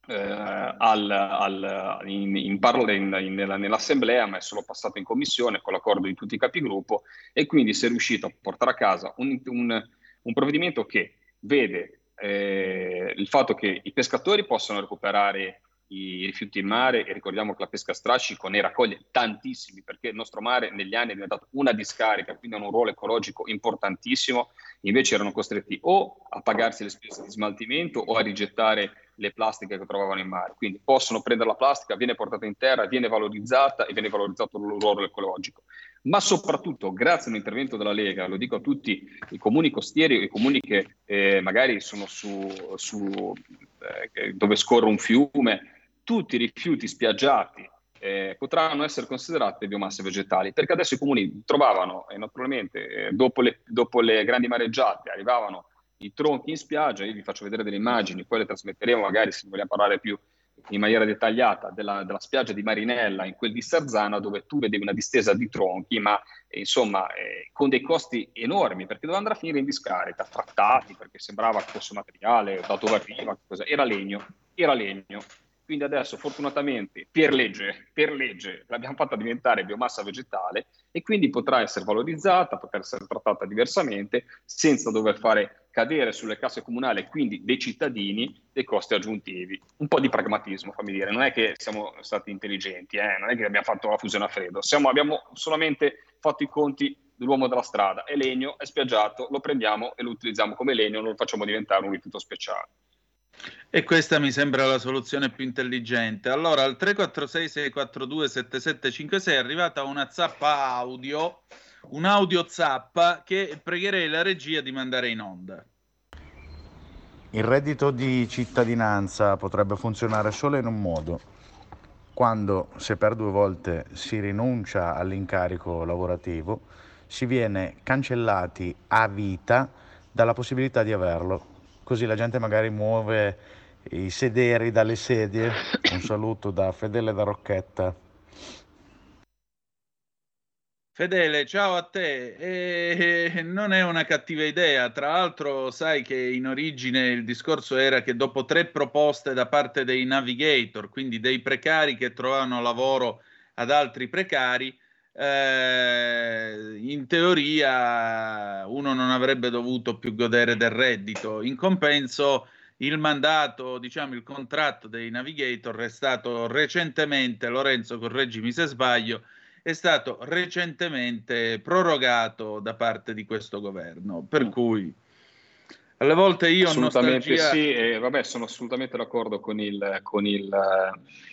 eh, al, al, in, in, in, in nella, nell'Assemblea, ma è solo passata in Commissione con l'accordo di tutti i capigruppo. E quindi si è riuscito a portare a casa un, un, un provvedimento che vede eh, il fatto che i pescatori possano recuperare i rifiuti in mare e ricordiamo che la pesca strascico ne raccoglie tantissimi perché il nostro mare negli anni è diventato una discarica, quindi ha un ruolo ecologico importantissimo, invece erano costretti o a pagarsi le spese di smaltimento o a rigettare le plastiche che trovavano in mare. Quindi possono prendere la plastica, viene portata in terra, viene valorizzata e viene valorizzato il ruolo ecologico. Ma soprattutto, grazie all'intervento della Lega, lo dico a tutti i comuni costieri i comuni che eh, magari sono su, su eh, dove scorre un fiume, tutti i rifiuti spiaggiati eh, potranno essere considerate biomasse vegetali, perché adesso i comuni trovavano, e naturalmente eh, dopo, le, dopo, le, grandi mareggiate arrivavano i tronchi in spiaggia, io vi faccio vedere delle immagini, poi le trasmetteremo magari se vogliamo parlare più in maniera dettagliata della, della spiaggia di Marinella, in quel di Sarzana, dove tu vedevi una distesa di tronchi, ma eh, insomma eh, con dei costi enormi, perché doveva andare a finire in discarica, trattati, perché sembrava fosse materiale, da dove arriva, cosa. era legno, era legno. Quindi adesso fortunatamente per legge, per legge l'abbiamo fatta diventare biomassa vegetale e quindi potrà essere valorizzata, potrà essere trattata diversamente senza dover fare cadere sulle casse comunali e quindi dei cittadini dei costi aggiuntivi. Un po' di pragmatismo, fammi dire, non è che siamo stati intelligenti, eh? non è che abbiamo fatto la fusione a freddo, Siamo, abbiamo solamente fatto i conti dell'uomo della strada, è legno, è spiaggiato, lo prendiamo e lo utilizziamo come legno, non lo facciamo diventare un rifiuto speciale. E questa mi sembra la soluzione più intelligente. Allora, al 346-642-7756 è arrivata una zappa audio, un audio zappa che pregherei la regia di mandare in onda. Il reddito di cittadinanza potrebbe funzionare solo in un modo, quando se per due volte si rinuncia all'incarico lavorativo, si viene cancellati a vita dalla possibilità di averlo così la gente magari muove i sederi dalle sedie. Un saluto da Fedele da Rocchetta. Fedele, ciao a te. E non è una cattiva idea. Tra l'altro, sai che in origine il discorso era che dopo tre proposte da parte dei navigator, quindi dei precari che trovano lavoro ad altri precari, eh, in teoria uno non avrebbe dovuto più godere del reddito. In compenso, il mandato, diciamo il contratto dei navigator è stato recentemente, Lorenzo correggimi se sbaglio, è stato recentemente prorogato da parte di questo governo. Per cui alle volte io ho Assolutamente nostalgia... sì, e vabbè, sono assolutamente d'accordo con, il, con, il,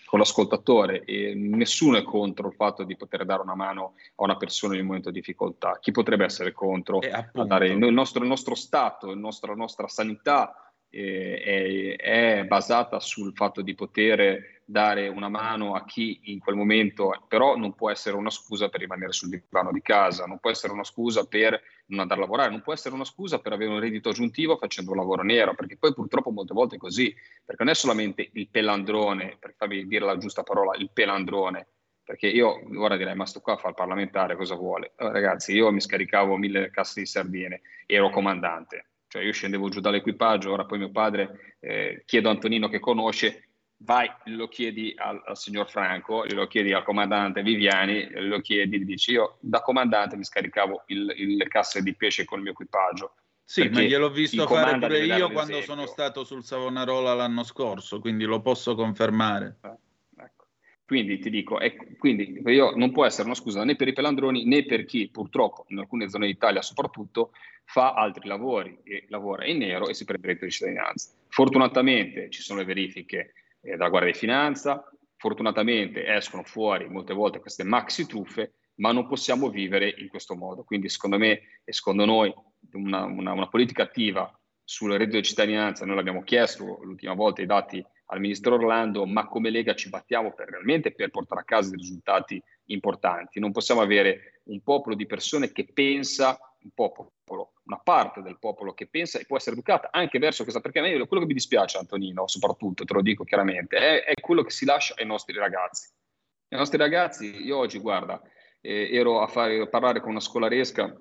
con l'ascoltatore e nessuno è contro il fatto di poter dare una mano a una persona in un momento di difficoltà. Chi potrebbe essere contro Eh, dare il nostro, il nostro stato, il nostro- la nostra sanità eh, è, è basata sul fatto di poter dare una mano a chi in quel momento, però non può essere una scusa per rimanere sul divano di casa, non può essere una scusa per non andare a lavorare, non può essere una scusa per avere un reddito aggiuntivo facendo un lavoro nero, perché poi purtroppo molte volte è così, perché non è solamente il pelandrone, per farvi dire la giusta parola, il pelandrone, perché io ora direi ma sto qua a fare il parlamentare cosa vuole? Eh, ragazzi io mi scaricavo mille casse di sardine ero comandante cioè io scendevo giù dall'equipaggio ora poi mio padre eh, chiedo a Antonino che conosce vai lo chiedi al, al signor Franco lo chiedi al comandante Viviani lo chiedi dici io da comandante mi scaricavo il- il- le casse di pesce con il mio equipaggio Sì, ma gliel'ho visto fare pure io quando l'esempio. sono stato sul Savonarola l'anno scorso, quindi lo posso confermare. Quindi ti dico, ecco, quindi io non può essere una scusa né per i pelandroni né per chi purtroppo in alcune zone d'Italia soprattutto fa altri lavori e lavora in nero e si prende il reddito di cittadinanza. Fortunatamente ci sono le verifiche eh, dalla Guardia di Finanza, fortunatamente escono fuori molte volte queste maxi truffe, ma non possiamo vivere in questo modo. Quindi secondo me e secondo noi una, una- una politica attiva sul reddito di cittadinanza, noi l'abbiamo chiesto l'ultima volta i dati al ministro Orlando, ma come Lega ci battiamo per, realmente per portare a casa dei risultati importanti. Non possiamo avere un popolo di persone che pensa, un popolo, una parte del popolo che pensa e può essere educata anche verso questa, perché a me quello che mi dispiace Antonino, soprattutto, te lo dico chiaramente, è, è quello che si lascia ai nostri ragazzi. I nostri ragazzi, io oggi, guarda, eh, ero a, fare, a parlare con una scolaresca,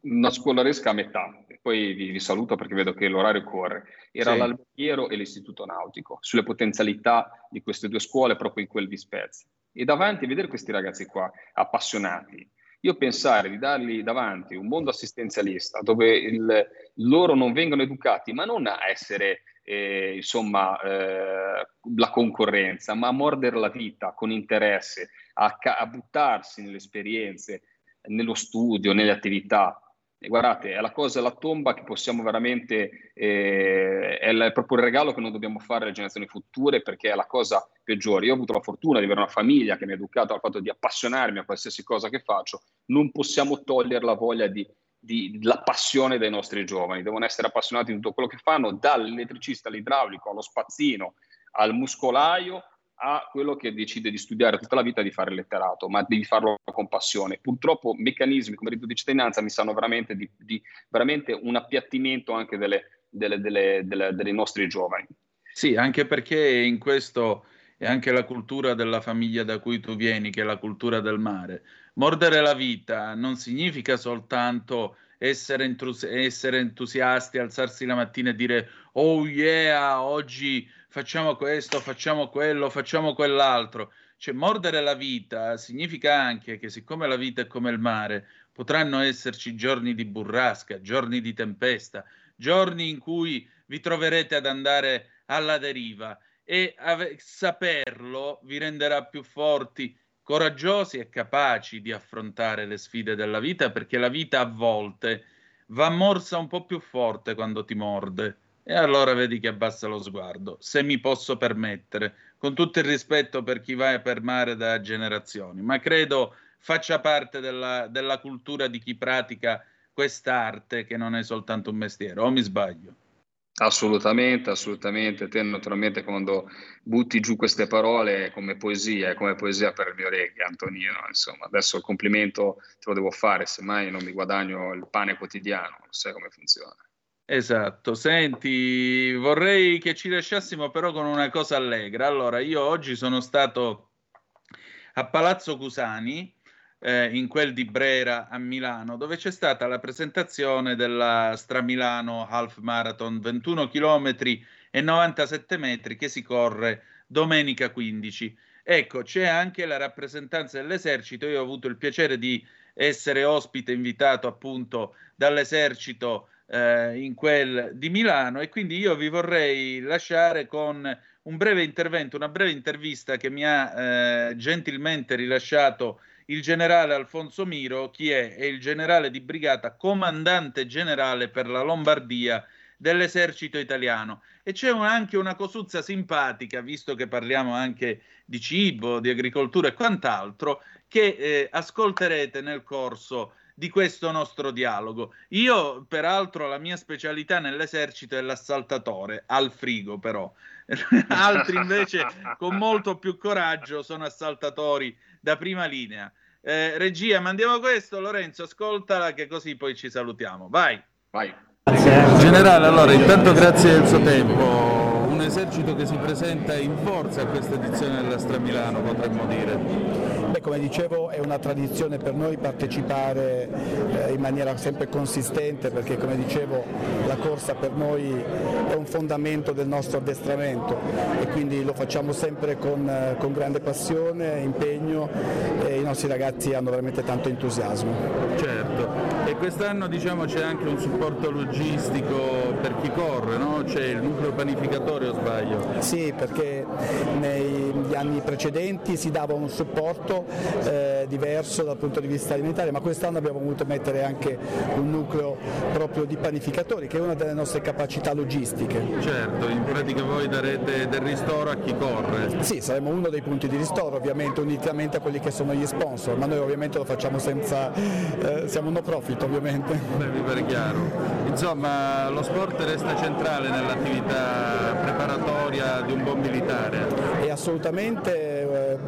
una scolaresca a metà, poi vi, vi saluto perché vedo che l'orario corre. Era Sì. l'Alberghiero e l'Istituto Nautico, sulle potenzialità di queste due scuole proprio in quel di Spezia. E davanti a vedere questi ragazzi qua, appassionati, io pensare di dargli davanti un mondo assistenzialista dove il- loro non vengono educati, ma non a essere eh, insomma eh, la concorrenza, ma a mordere la vita con interesse, a, a buttarsi nelle esperienze, nello studio, nelle attività. E guardate, è la cosa, la tomba che possiamo veramente, eh, è, proprio il regalo che non dobbiamo fare alle generazioni future perché è la cosa peggiore. Io ho avuto la fortuna di avere una famiglia che mi ha educato al fatto di appassionarmi a qualsiasi cosa che faccio. Non possiamo togliere la voglia di, di- la passione dei nostri giovani. Devono essere appassionati di tutto quello che fanno, dall'elettricista all'idraulico, allo spazzino, al muscolaio, a quello che decide di studiare tutta la vita di fare letterato, ma devi farlo con passione. Purtroppo meccanismi come reddito di cittadinanza mi sanno veramente di, di- veramente un appiattimento anche delle, delle- delle- delle- dei nostri giovani. Sì, anche perché in questo è anche la cultura della famiglia da cui tu vieni, che è la cultura del mare. Mordere la vita non significa soltanto essere, entus- essere entusiasti, alzarsi la mattina e dire oh yeah, oggi facciamo questo, facciamo quello, facciamo quell'altro. Cioè, mordere la vita significa anche che siccome la vita è come il mare, potranno esserci giorni di burrasca, giorni di tempesta, giorni in cui vi troverete ad andare alla deriva e ave- saperlo vi renderà più forti, coraggiosi e capaci di affrontare le sfide della vita perché la vita a volte va morsa un po' più forte quando ti morde e allora vedi che abbassa lo sguardo, se mi posso permettere, con tutto il rispetto per chi va per mare da generazioni, ma credo faccia parte della, della cultura di chi pratica quest'arte che non è soltanto un mestiere, o mi sbaglio? Assolutamente, assolutamente. Te naturalmente quando butti giù queste parole come poesia, è come poesia per il mio orecchio, Antonino. Insomma, adesso il complimento te lo devo fare, semmai non mi guadagno il pane quotidiano, non sai come funziona. Esatto, senti, vorrei che ci lasciassimo però con una cosa allegra. Allora, io oggi sono stato a Palazzo Cusani, eh, in quel di Brera a Milano, dove c'è stata la presentazione della Stramilano Half Marathon, 21 km e 97 metri che si corre domenica 15. Ecco, c'è anche la rappresentanza dell'esercito. Io ho avuto il piacere di essere ospite invitato appunto dall'esercito eh, in quel di Milano e quindi io vi vorrei lasciare con un breve intervento, una breve intervista che mi ha eh, gentilmente rilasciato il generale Alfonso Miro, chi è? È il generale di brigata, comandante generale per la Lombardia dell'esercito italiano. E c'è un, anche una cosuzza simpatica, visto che parliamo anche di cibo, di agricoltura e quant'altro, che eh, ascolterete nel corso di questo nostro dialogo. Io, peraltro, la mia specialità nell'esercito è l'assaltatore, al frigo però. [laughs] Altri invece, con molto più coraggio, sono assaltatori da prima linea. Eh, regia, mandiamo questo, Lorenzo, ascoltala che così poi ci salutiamo. Vai. Vai. Generale, allora, intanto grazie del suo tempo. Un esercito che si presenta in forza a questa edizione della Stramilano, potremmo dire. Beh, come dicevo è una tradizione per noi partecipare eh, in maniera sempre consistente perché come dicevo la corsa per noi è un fondamento del nostro addestramento e quindi lo facciamo sempre con, eh, con grande passione, impegno e i nostri ragazzi hanno veramente tanto entusiasmo. Certo, e quest'anno diciamo c'è anche un supporto logistico per chi corre, no? c'è il nucleo panificatorio o sbaglio? Sì, perché negli anni precedenti si dava un supporto eh, diverso dal punto di vista alimentare, ma quest'anno abbiamo voluto mettere anche un nucleo proprio di panificatori, che è una delle nostre capacità logistiche. Certo, in pratica voi darete del ristoro a chi corre? Sì, saremo uno dei punti di ristoro, ovviamente unitamente a quelli che sono gli sponsor, ma noi ovviamente lo facciamo senza, eh, siamo no profit ovviamente. Beh, mi pare chiaro. Insomma, lo sport resta centrale nell'attività preparatoria di un buon militare. È assolutamente eh,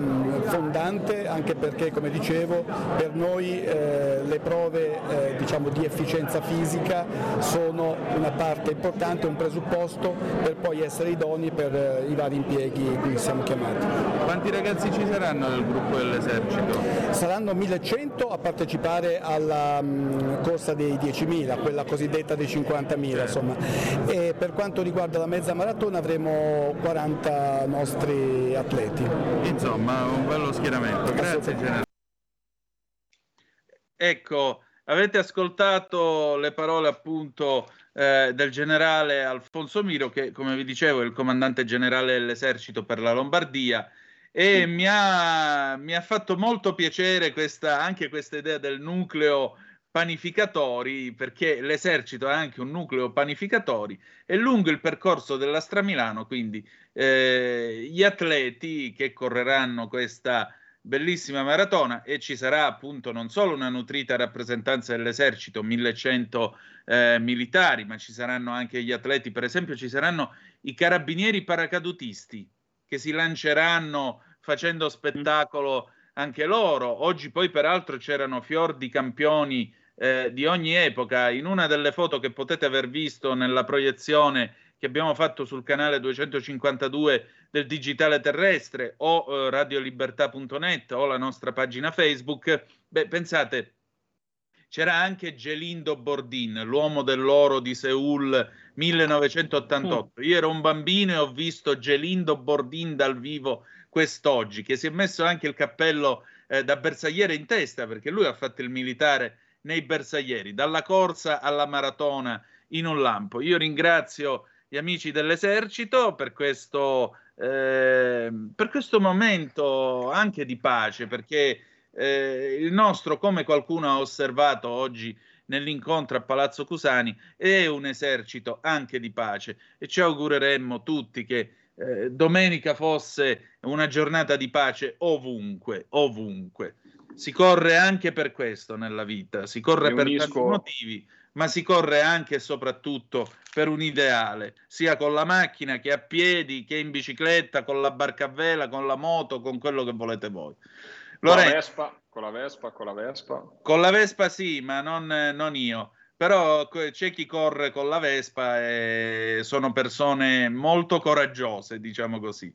fondante anche perché come dicevo per noi eh, le prove eh, diciamo, di efficienza fisica sono una parte importante, un presupposto per poi essere idonei per i vari impieghi cui siamo chiamati. Quanti ragazzi ci saranno nel gruppo dell'esercito? Saranno 1100 a partecipare alla mh, corsa dei 10.000, quella cosiddetta dei 50.000 insomma. E per quanto riguarda la mezza maratona avremo 40 nostri atleti. Insomma, un bello schieramento. Grazie generale. Ecco, avete ascoltato le parole appunto eh, del generale Alfonso Miro, che come vi dicevo è il comandante generale dell'esercito per la Lombardia. E mi, ha, mi ha fatto molto piacere questa, anche questa idea del nucleo panificatori, perché l'esercito ha anche un nucleo panificatori e lungo il percorso della Stramilano, quindi eh, gli atleti che correranno questa bellissima maratona e ci sarà appunto non solo una nutrita rappresentanza dell'esercito, 1100 eh, militari, ma ci saranno anche gli atleti, per esempio ci saranno i carabinieri paracadutisti che si lanceranno facendo spettacolo anche loro. Oggi poi peraltro c'erano fior di campioni eh, di ogni epoca. In una delle foto che potete aver visto nella proiezione che abbiamo fatto sul canale 252 del Digitale Terrestre o eh, radiolibertà.net o la nostra pagina Facebook, beh, pensate, c'era anche Gelindo Bordin, l'uomo dell'oro di Seoul 1988. Io ero un bambino e ho visto Gelindo Bordin dal vivo quest'oggi, che si è messo anche il cappello eh, da bersagliere in testa, perché lui ha fatto il militare nei bersaglieri, dalla corsa alla maratona in un lampo. Io ringrazio gli amici dell'esercito per questo, eh, per questo momento anche di pace, perché eh, il nostro, come qualcuno ha osservato oggi nell'incontro a Palazzo Cusani, è un esercito anche di pace e ci augureremmo tutti che eh, domenica fosse una giornata di pace ovunque, ovunque. Si corre anche per questo nella vita, si corre per tanti motivi, ma si corre anche e soprattutto per un ideale, sia con la macchina che a piedi, che in bicicletta, con la barca a vela, con la moto, con quello che volete voi. Con la Vespa, con la Vespa, con la Vespa. Con la Vespa sì, ma non, non io. Però c'è chi corre con la Vespa e sono persone molto coraggiose, diciamo così.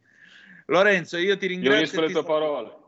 Lorenzo, io ti ringrazio. Io le tue parole.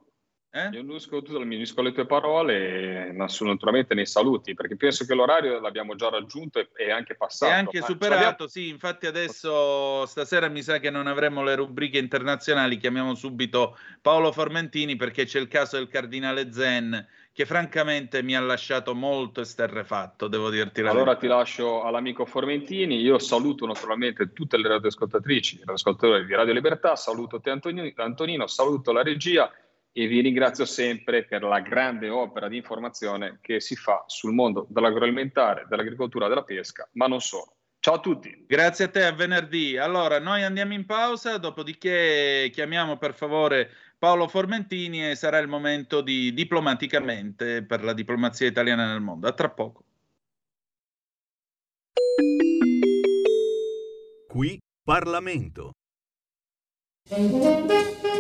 Eh? Io unisco, tutto, mi unisco alle tue parole, ma sono naturalmente nei saluti, perché penso che l'orario l'abbiamo già raggiunto e è anche passato. È anche superato, sì, infatti adesso stasera mi sa che non avremo le rubriche internazionali, chiamiamo subito Paolo Formentini perché c'è il caso del cardinale Zen che francamente mi ha lasciato molto esterrefatto, devo dirti la Allora verità. ti lascio all'amico Formentini, io saluto naturalmente tutte le radioascoltatrici, gli ascoltatori di Radio Libertà, saluto te Antonino, Antonino, saluto la regia e vi ringrazio sempre per la grande opera di informazione che si fa sul mondo dell'agroalimentare, dell'agricoltura, della pesca, ma non solo. Ciao a tutti. Grazie a te, a venerdì. Allora, noi andiamo in pausa, dopodiché chiamiamo per favore Paolo Formentini e sarà il momento di diplomaticamente per la diplomazia italiana nel mondo. A tra poco. Qui Parlamento.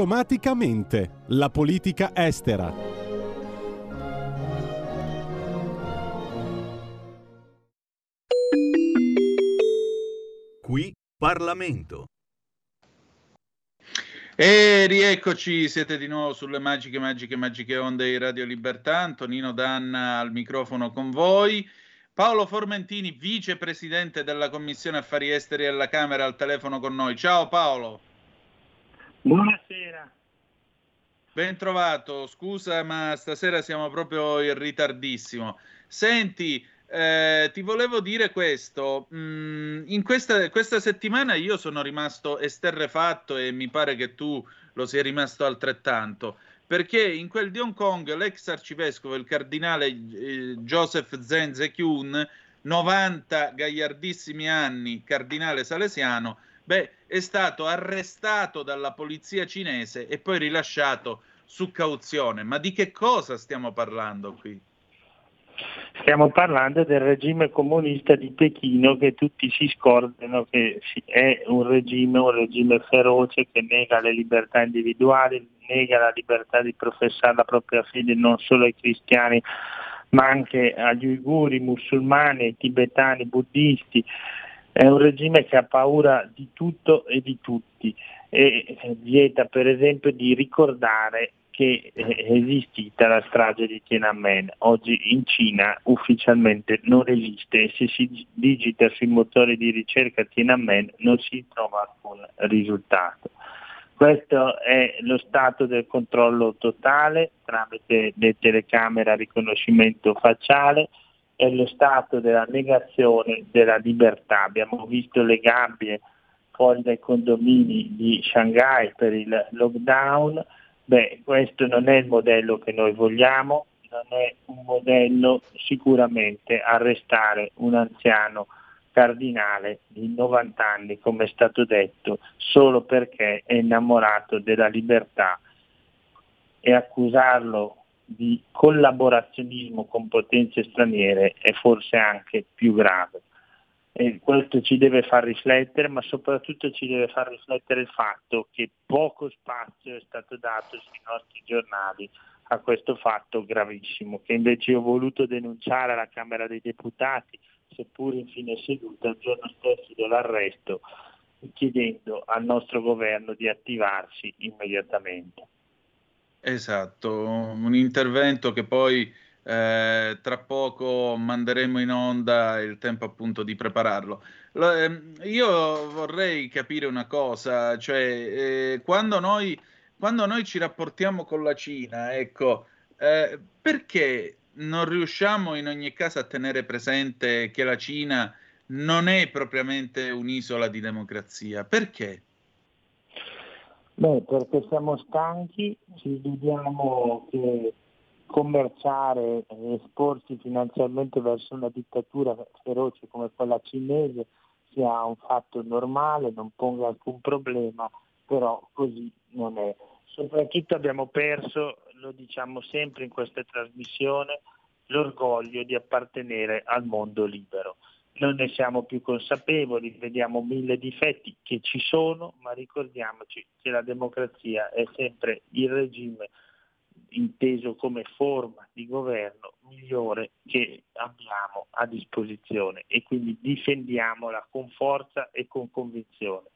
Diplomaticamente, la politica estera. Qui Parlamento. E rieccoci, siete di nuovo sulle magiche, magiche, magiche onde di Radio Libertà. Antonino Danna al microfono con voi. Paolo Formentini, vicepresidente della Commissione Affari Esteri alla Camera, al telefono con noi. Ciao Paolo. Buonasera. Ben trovato, scusa ma stasera siamo proprio in ritardissimo. Senti, eh, ti volevo dire questo, mm, in questa, questa settimana io sono rimasto esterrefatto e mi pare che tu lo sia rimasto altrettanto, perché in quel di Hong Kong l'ex arcivescovo, il cardinale eh, Joseph Zenze Kyun, 90 gagliardissimi anni, cardinale salesiano, beh, è stato arrestato dalla polizia cinese e poi rilasciato su cauzione. Ma di che cosa stiamo parlando qui? Stiamo parlando del regime comunista di Pechino che tutti si scordano che è un regime, un regime feroce che nega le libertà individuali, nega la libertà di professare la propria fede non solo ai cristiani ma anche agli uiguri, musulmani, tibetani, buddisti. È un regime che ha paura di tutto e di tutti e eh, vieta per esempio di ricordare che eh, è esistita la strage di Tiananmen. Oggi in Cina ufficialmente non esiste e se si digita sui motori di ricerca Tiananmen non si trova alcun risultato. Questo è lo stato del controllo totale tramite le telecamere a riconoscimento facciale, è lo stato della negazione della libertà. Abbiamo visto le gabbie fuori dai condomini di Shanghai per il lockdown, beh questo non è il modello che noi vogliamo, non è un modello sicuramente arrestare un anziano cardinale di 90 anni, come è stato detto, solo perché è innamorato della libertà e accusarlo di collaborazionismo con potenze straniere è forse anche più grave. E questo ci deve far riflettere, ma soprattutto ci deve far riflettere il fatto che poco spazio è stato dato sui nostri giornali a questo fatto gravissimo, che invece ho voluto denunciare alla Camera dei Deputati, seppur in fine seduta, il giorno stesso dell'arresto, chiedendo al nostro governo di attivarsi immediatamente. Esatto, un intervento che poi eh, tra poco manderemo in onda il tempo appunto di prepararlo. Lo, eh, io vorrei capire una cosa, cioè eh, quando, noi, quando noi ci rapportiamo con la Cina, ecco, eh, perché non riusciamo in ogni caso a tenere presente che la Cina non è propriamente un'isola di democrazia? Perché? Beh, perché siamo stanchi, ci vediamo che commerciare e esporsi finanziariamente verso una dittatura feroce come quella cinese sia un fatto normale, non ponga alcun problema, però così non è. Soprattutto abbiamo perso, lo diciamo sempre in questa trasmissione, l'orgoglio di appartenere al mondo libero non ne siamo più consapevoli, vediamo mille difetti che ci sono, ma ricordiamoci che la democrazia è sempre il regime inteso come forma di governo migliore che abbiamo a disposizione e quindi difendiamola con forza e con convinzione.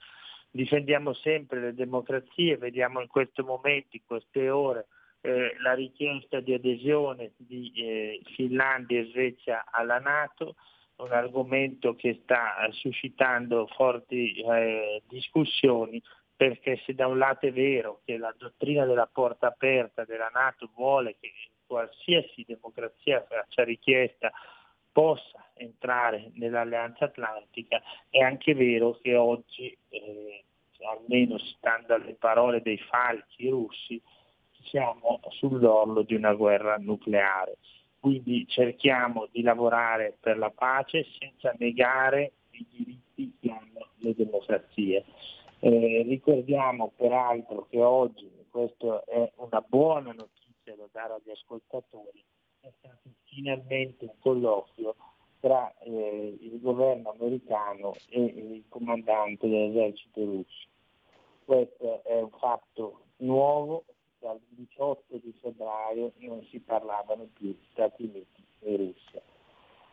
Difendiamo sempre le democrazie, vediamo in questo momento, in queste ore, eh, la richiesta di adesione di eh, Finlandia e Svezia alla Nato, un argomento che sta suscitando forti eh, discussioni perché se da un lato è vero che la dottrina della porta aperta della Nato vuole che qualsiasi democrazia faccia richiesta possa entrare nell'alleanza atlantica, è anche vero che oggi, eh, almeno stando alle parole dei falchi russi, siamo sull'orlo di una guerra nucleare. Quindi cerchiamo di lavorare per la pace senza negare i diritti che hanno le democrazie. Eh, ricordiamo peraltro che oggi, questa è una buona notizia da dare agli ascoltatori, è stato finalmente un colloquio tra eh, il governo americano e il comandante dell'esercito russo. Questo è un fatto nuovo, dal 18 di febbraio non si parlavano più Stati Uniti e Russia.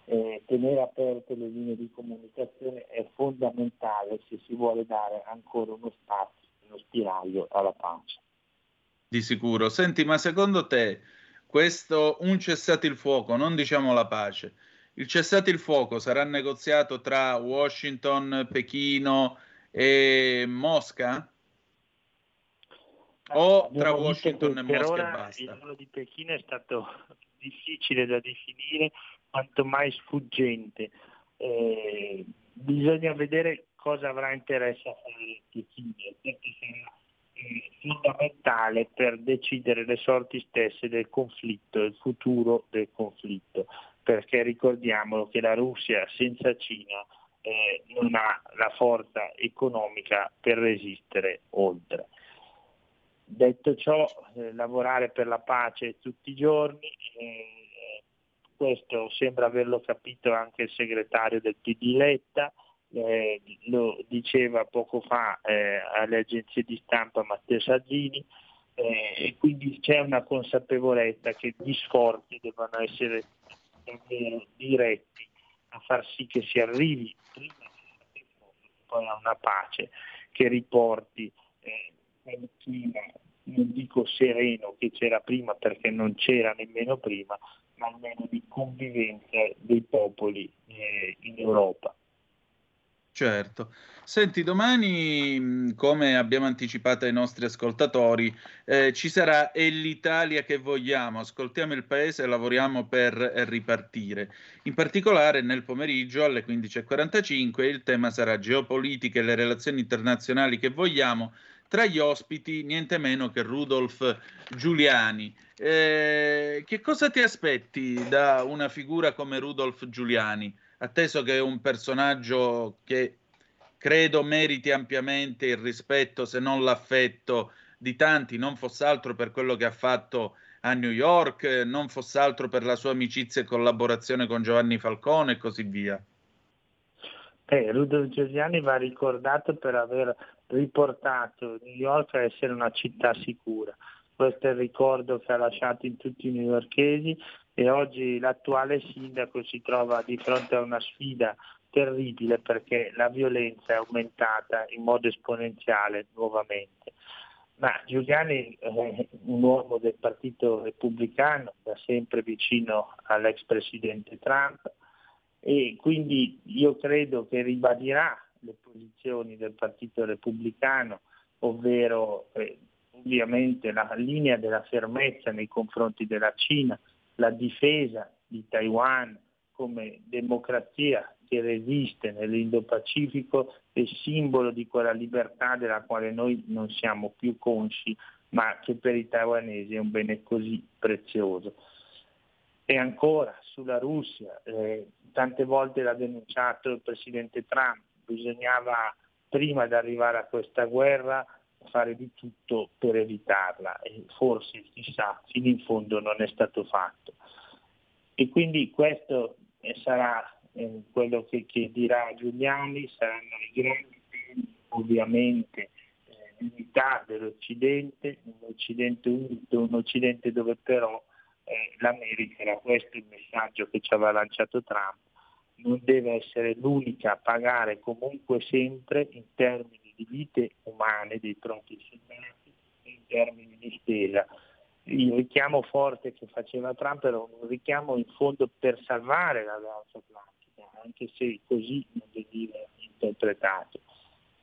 Eh, tenere aperte le linee di comunicazione è fondamentale se si vuole dare ancora uno spazio, uno spiraglio alla pace. Di sicuro. Senti, ma secondo te questo un cessate il fuoco, non diciamo la pace, il cessate il fuoco sarà negoziato tra Washington, Pechino e Mosca? O tra Washington e Mosca ora e basta? Il ruolo di Pechino è stato [laughs] difficile da definire, quanto mai sfuggente. Eh, bisogna vedere cosa avrà interesse a fare Pechino, perché sarà eh, fondamentale per decidere le sorti stesse del conflitto, il futuro del conflitto, perché ricordiamolo che la Russia senza Cina eh, non ha la forza economica per resistere oltre. Detto ciò, eh, lavorare per la pace tutti i giorni, eh, questo sembra averlo capito anche il segretario del PD Letta, eh, lo diceva poco fa eh, alle agenzie di stampa Matteo Salvini, eh, e quindi c'è una consapevolezza che gli sforzi devono essere diretti a far sì che si arrivi prima poi a una pace che riporti eh, quel clima, non dico sereno che c'era prima perché non c'era nemmeno prima, ma almeno di convivenza dei popoli eh, in Europa. Certo. Senti, domani, come abbiamo anticipato ai nostri ascoltatori, eh, ci sarà È l'Italia che vogliamo. Ascoltiamo il paese e lavoriamo per ripartire. In particolare, nel pomeriggio alle 15.45 il tema sarà geopolitica e le relazioni internazionali che vogliamo. Tra gli ospiti, niente meno che Rudolf Giuliani. Eh, che cosa ti aspetti da una figura come Rudolf Giuliani? atteso che è un personaggio che credo meriti ampiamente il rispetto, se non l'affetto di tanti, non fosse altro per quello che ha fatto a New York, non fosse altro per la sua amicizia e collaborazione con Giovanni Falcone e così via. Eh, Rudolf Giuliani va ricordato per aver riportato New York a essere una città sicura. Questo è il ricordo che ha lasciato in tutti i newyorkesi e oggi l'attuale sindaco si trova di fronte a una sfida terribile perché la violenza è aumentata in modo esponenziale nuovamente. Ma Giuliani è un uomo del Partito Repubblicano, da sempre vicino all'ex presidente Trump e quindi io credo che ribadirà le posizioni del Partito Repubblicano, ovvero eh, ovviamente la linea della fermezza nei confronti della Cina, la difesa di Taiwan come democrazia che resiste nell'Indo-Pacifico è simbolo di quella libertà della quale noi non siamo più consci, ma che per i taiwanesi è un bene così prezioso. E ancora sulla Russia, eh, tante volte l'ha denunciato il presidente Trump, bisognava prima di arrivare a questa guerra fare di tutto per evitarla e forse, chissà, fino in fondo non è stato fatto. E quindi questo eh, sarà eh, quello che, che, dirà Giuliani, saranno i grandi temi ovviamente eh, l'unità dell'Occidente, un Occidente unito, un Occidente dove però eh, l'America, era questo il messaggio che ci aveva lanciato Trump, non deve essere l'unica a pagare comunque sempre in termini di vite umane dei propri soldati in termini di spesa. Il richiamo forte che faceva Trump era un richiamo in fondo per salvare l'alleanza atlantica, anche se così non dire interpretato,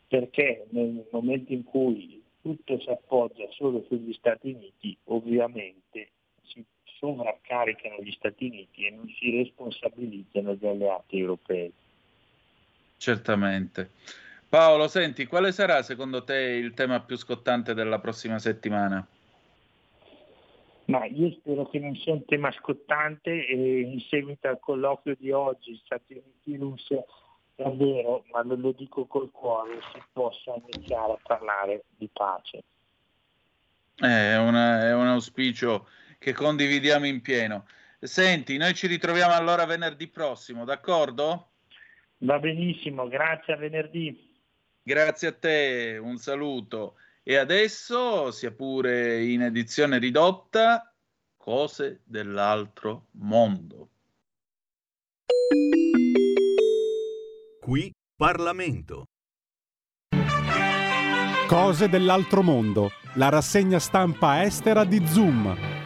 perché nel momento in cui tutto si appoggia solo sugli Stati Uniti, ovviamente si sovraccaricano gli Stati Uniti e non si responsabilizzano gli alleati europei. Certamente. Paolo, senti, quale sarà secondo te il tema più scottante della prossima settimana? Ma io spero che non sia un tema scottante e in seguito al colloquio di oggi Stati Uniti e Russia davvero, ma lo, lo dico col cuore, si possa iniziare a parlare di pace. È, una, è un auspicio che condividiamo in pieno. Senti, noi ci ritroviamo allora venerdì prossimo, d'accordo? Va benissimo, grazie a venerdì. Grazie a te, un saluto. E adesso, sia pure in edizione ridotta, cose dell'altro mondo. Qui Parlamento. Cose dell'altro mondo, la rassegna stampa estera di Zoom.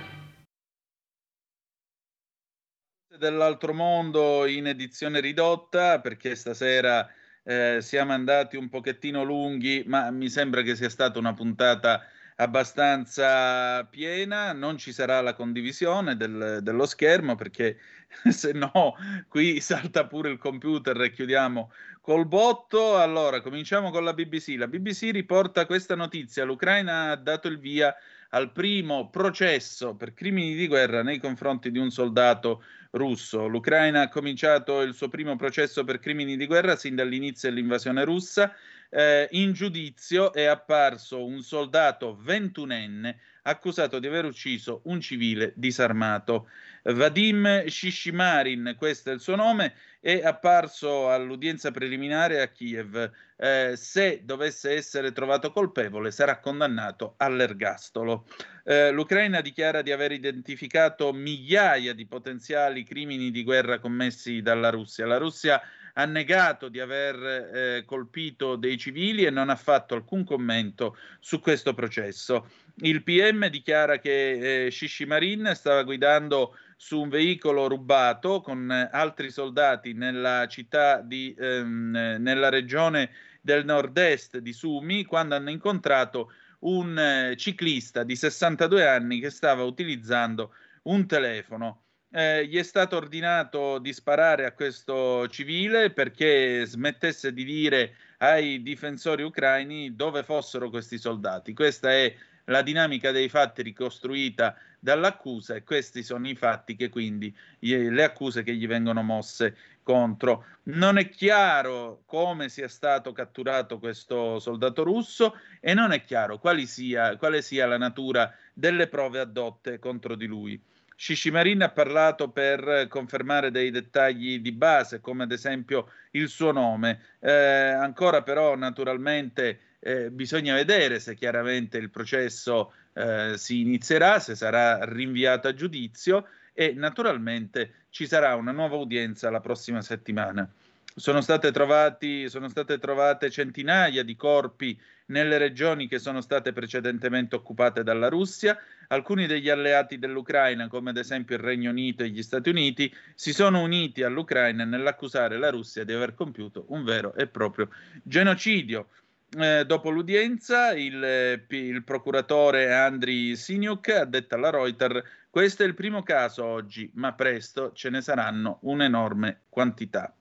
Dell'altro mondo in edizione ridotta perché stasera eh, siamo andati un pochettino lunghi, ma mi sembra che sia stata una puntata abbastanza piena, non ci sarà la condivisione del, dello schermo perché [laughs] se no qui salta pure il computer e chiudiamo col botto. Allora, cominciamo con la BBC. La BBC riporta questa notizia, l'Ucraina ha dato il via al primo processo per crimini di guerra nei confronti di un soldato russo. L'Ucraina ha cominciato il suo primo processo per crimini di guerra sin dall'inizio dell'invasione russa. Eh, in giudizio è apparso un soldato ventunenne accusato di aver ucciso un civile disarmato. Vadim Shishimarin, questo è il suo nome, è apparso all'udienza preliminare a Kiev. Eh, se dovesse essere trovato colpevole, sarà condannato all'ergastolo. Eh, L'Ucraina dichiara di aver identificato migliaia di potenziali crimini di guerra commessi dalla Russia. La Russia ha negato di aver eh, colpito dei civili e non ha fatto alcun commento su questo processo. Il PM dichiara che eh, Shishimarin stava guidando su un veicolo rubato con altri soldati nella città di, ehm, nella regione del nord-est di Sumi quando hanno incontrato un eh, ciclista di 62 anni che stava utilizzando un telefono. Eh, gli è stato ordinato di sparare a questo civile perché smettesse di dire ai difensori ucraini dove fossero questi soldati. Questa è la dinamica dei fatti ricostruita dall'accusa e questi sono i fatti che quindi le accuse che gli vengono mosse contro. Non è chiaro come sia stato catturato questo soldato russo e non è chiaro sia, quale sia la natura delle prove addotte contro di lui. Sciscimarin ha parlato per confermare dei dettagli di base, come ad esempio il suo nome. Eh, ancora però naturalmente eh, bisogna vedere se chiaramente il processo eh, si inizierà, se sarà rinviato a giudizio e naturalmente ci sarà una nuova udienza la prossima settimana. Sono state, trovati, sono state trovate centinaia di corpi nelle regioni che sono state precedentemente occupate dalla Russia. Alcuni degli alleati dell'Ucraina, come ad esempio il Regno Unito e gli Stati Uniti, si sono uniti all'Ucraina nell'accusare la Russia di aver compiuto un vero e proprio genocidio. Eh, dopo l'udienza, il, il procuratore Andriy Siniuk ha detto alla Reuters: Questo è il primo caso oggi, ma presto ce ne saranno un'enorme quantità.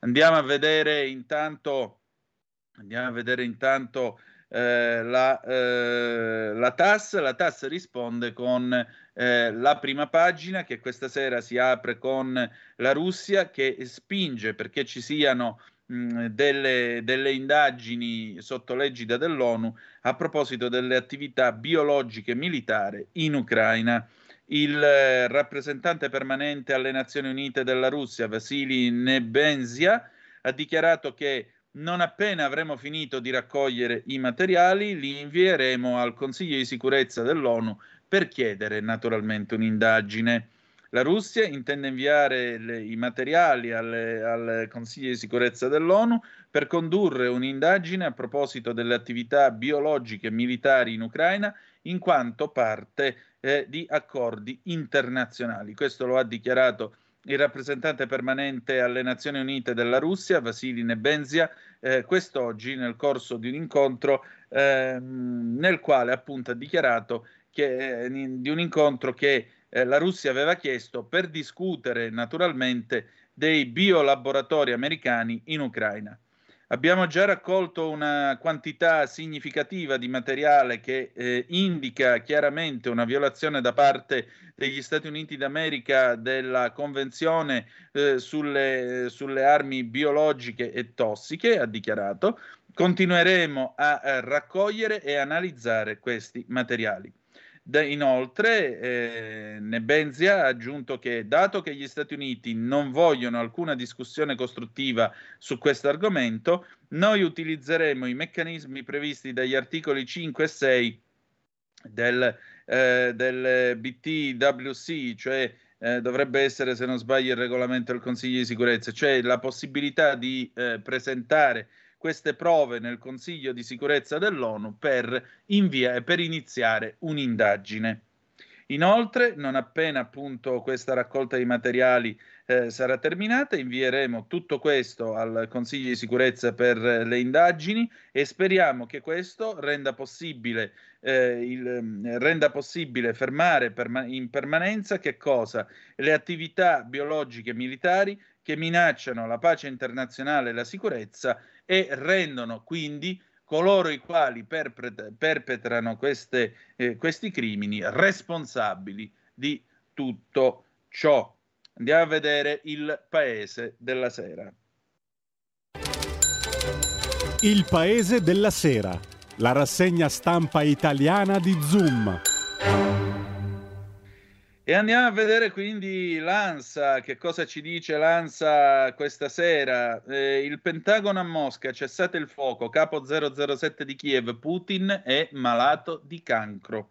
Andiamo a vedere intanto, andiamo a vedere intanto eh, la, eh, la TAS. La TAS risponde con eh, la prima pagina che questa sera si apre con la Russia che spinge perché ci siano delle, delle, indagini sotto l'egida dell'ONU a proposito delle attività biologiche militari in Ucraina. Il eh, rappresentante permanente alle Nazioni Unite della Russia, Vasily Nebenzia, ha dichiarato che non appena avremo finito di raccogliere i materiali, li invieremo al Consiglio di sicurezza dell'ONU per chiedere naturalmente un'indagine. La Russia intende inviare le, i materiali alle, al Consiglio di sicurezza dell'ONU per condurre un'indagine a proposito delle attività biologiche militari in Ucraina in quanto parte eh, di accordi internazionali. Questo lo ha dichiarato il rappresentante permanente alle Nazioni Unite della Russia, Vasily Nebenzia, eh, quest'oggi nel corso di un incontro eh, nel quale appunto ha dichiarato che, eh, di un incontro che eh, la Russia aveva chiesto per discutere naturalmente dei biolaboratori americani in Ucraina. Abbiamo già raccolto una quantità significativa di materiale che eh, indica chiaramente una violazione da parte degli Stati Uniti d'America della Convenzione eh, sulle, sulle, armi biologiche e tossiche, ha dichiarato. Continueremo a, a raccogliere e analizzare questi materiali. Inoltre, eh, Nebenzia ha aggiunto che, dato che gli Stati Uniti non vogliono alcuna discussione costruttiva su questo argomento, noi utilizzeremo i meccanismi previsti dagli articoli 5 e 6 del, eh, del BTWC, cioè eh, dovrebbe essere, se non sbaglio, il regolamento del Consiglio di sicurezza, cioè la possibilità di eh, presentare queste prove nel Consiglio di sicurezza dell'ONU per, invia- per iniziare un'indagine. Inoltre, non appena appunto questa raccolta di materiali eh, sarà terminata, invieremo tutto questo al Consiglio di sicurezza per le indagini e speriamo che questo renda possibile, eh, il, renda possibile fermare perma- in permanenza che cosa? Le attività biologiche militari che minacciano la pace internazionale e la sicurezza e rendono quindi coloro i quali perpet- perpetrano queste, eh, questi crimini responsabili di tutto ciò. Andiamo a vedere il paese della sera. Il paese della sera, la rassegna stampa italiana di Zoom. E andiamo a vedere quindi l'ANSA, che cosa ci dice l'ANSA questa sera. Eh, il Pentagono a Mosca, cessate il fuoco, capo 007 di Kiev, Putin è malato di cancro.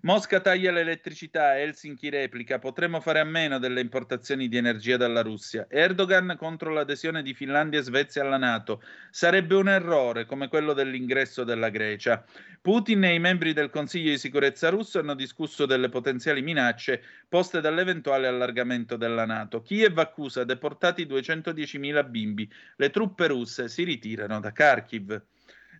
Mosca taglia l'elettricità, Helsinki replica, potremmo fare a meno delle importazioni di energia dalla Russia. Erdogan contro l'adesione di Finlandia e Svezia alla Nato. Sarebbe un errore, come quello dell'ingresso della Grecia. Putin e i membri del Consiglio di sicurezza russo hanno discusso delle potenziali minacce poste dall'eventuale allargamento della Nato. Kiev accusa deportati 210.000 bimbi. Le truppe russe si ritirano da Kharkiv.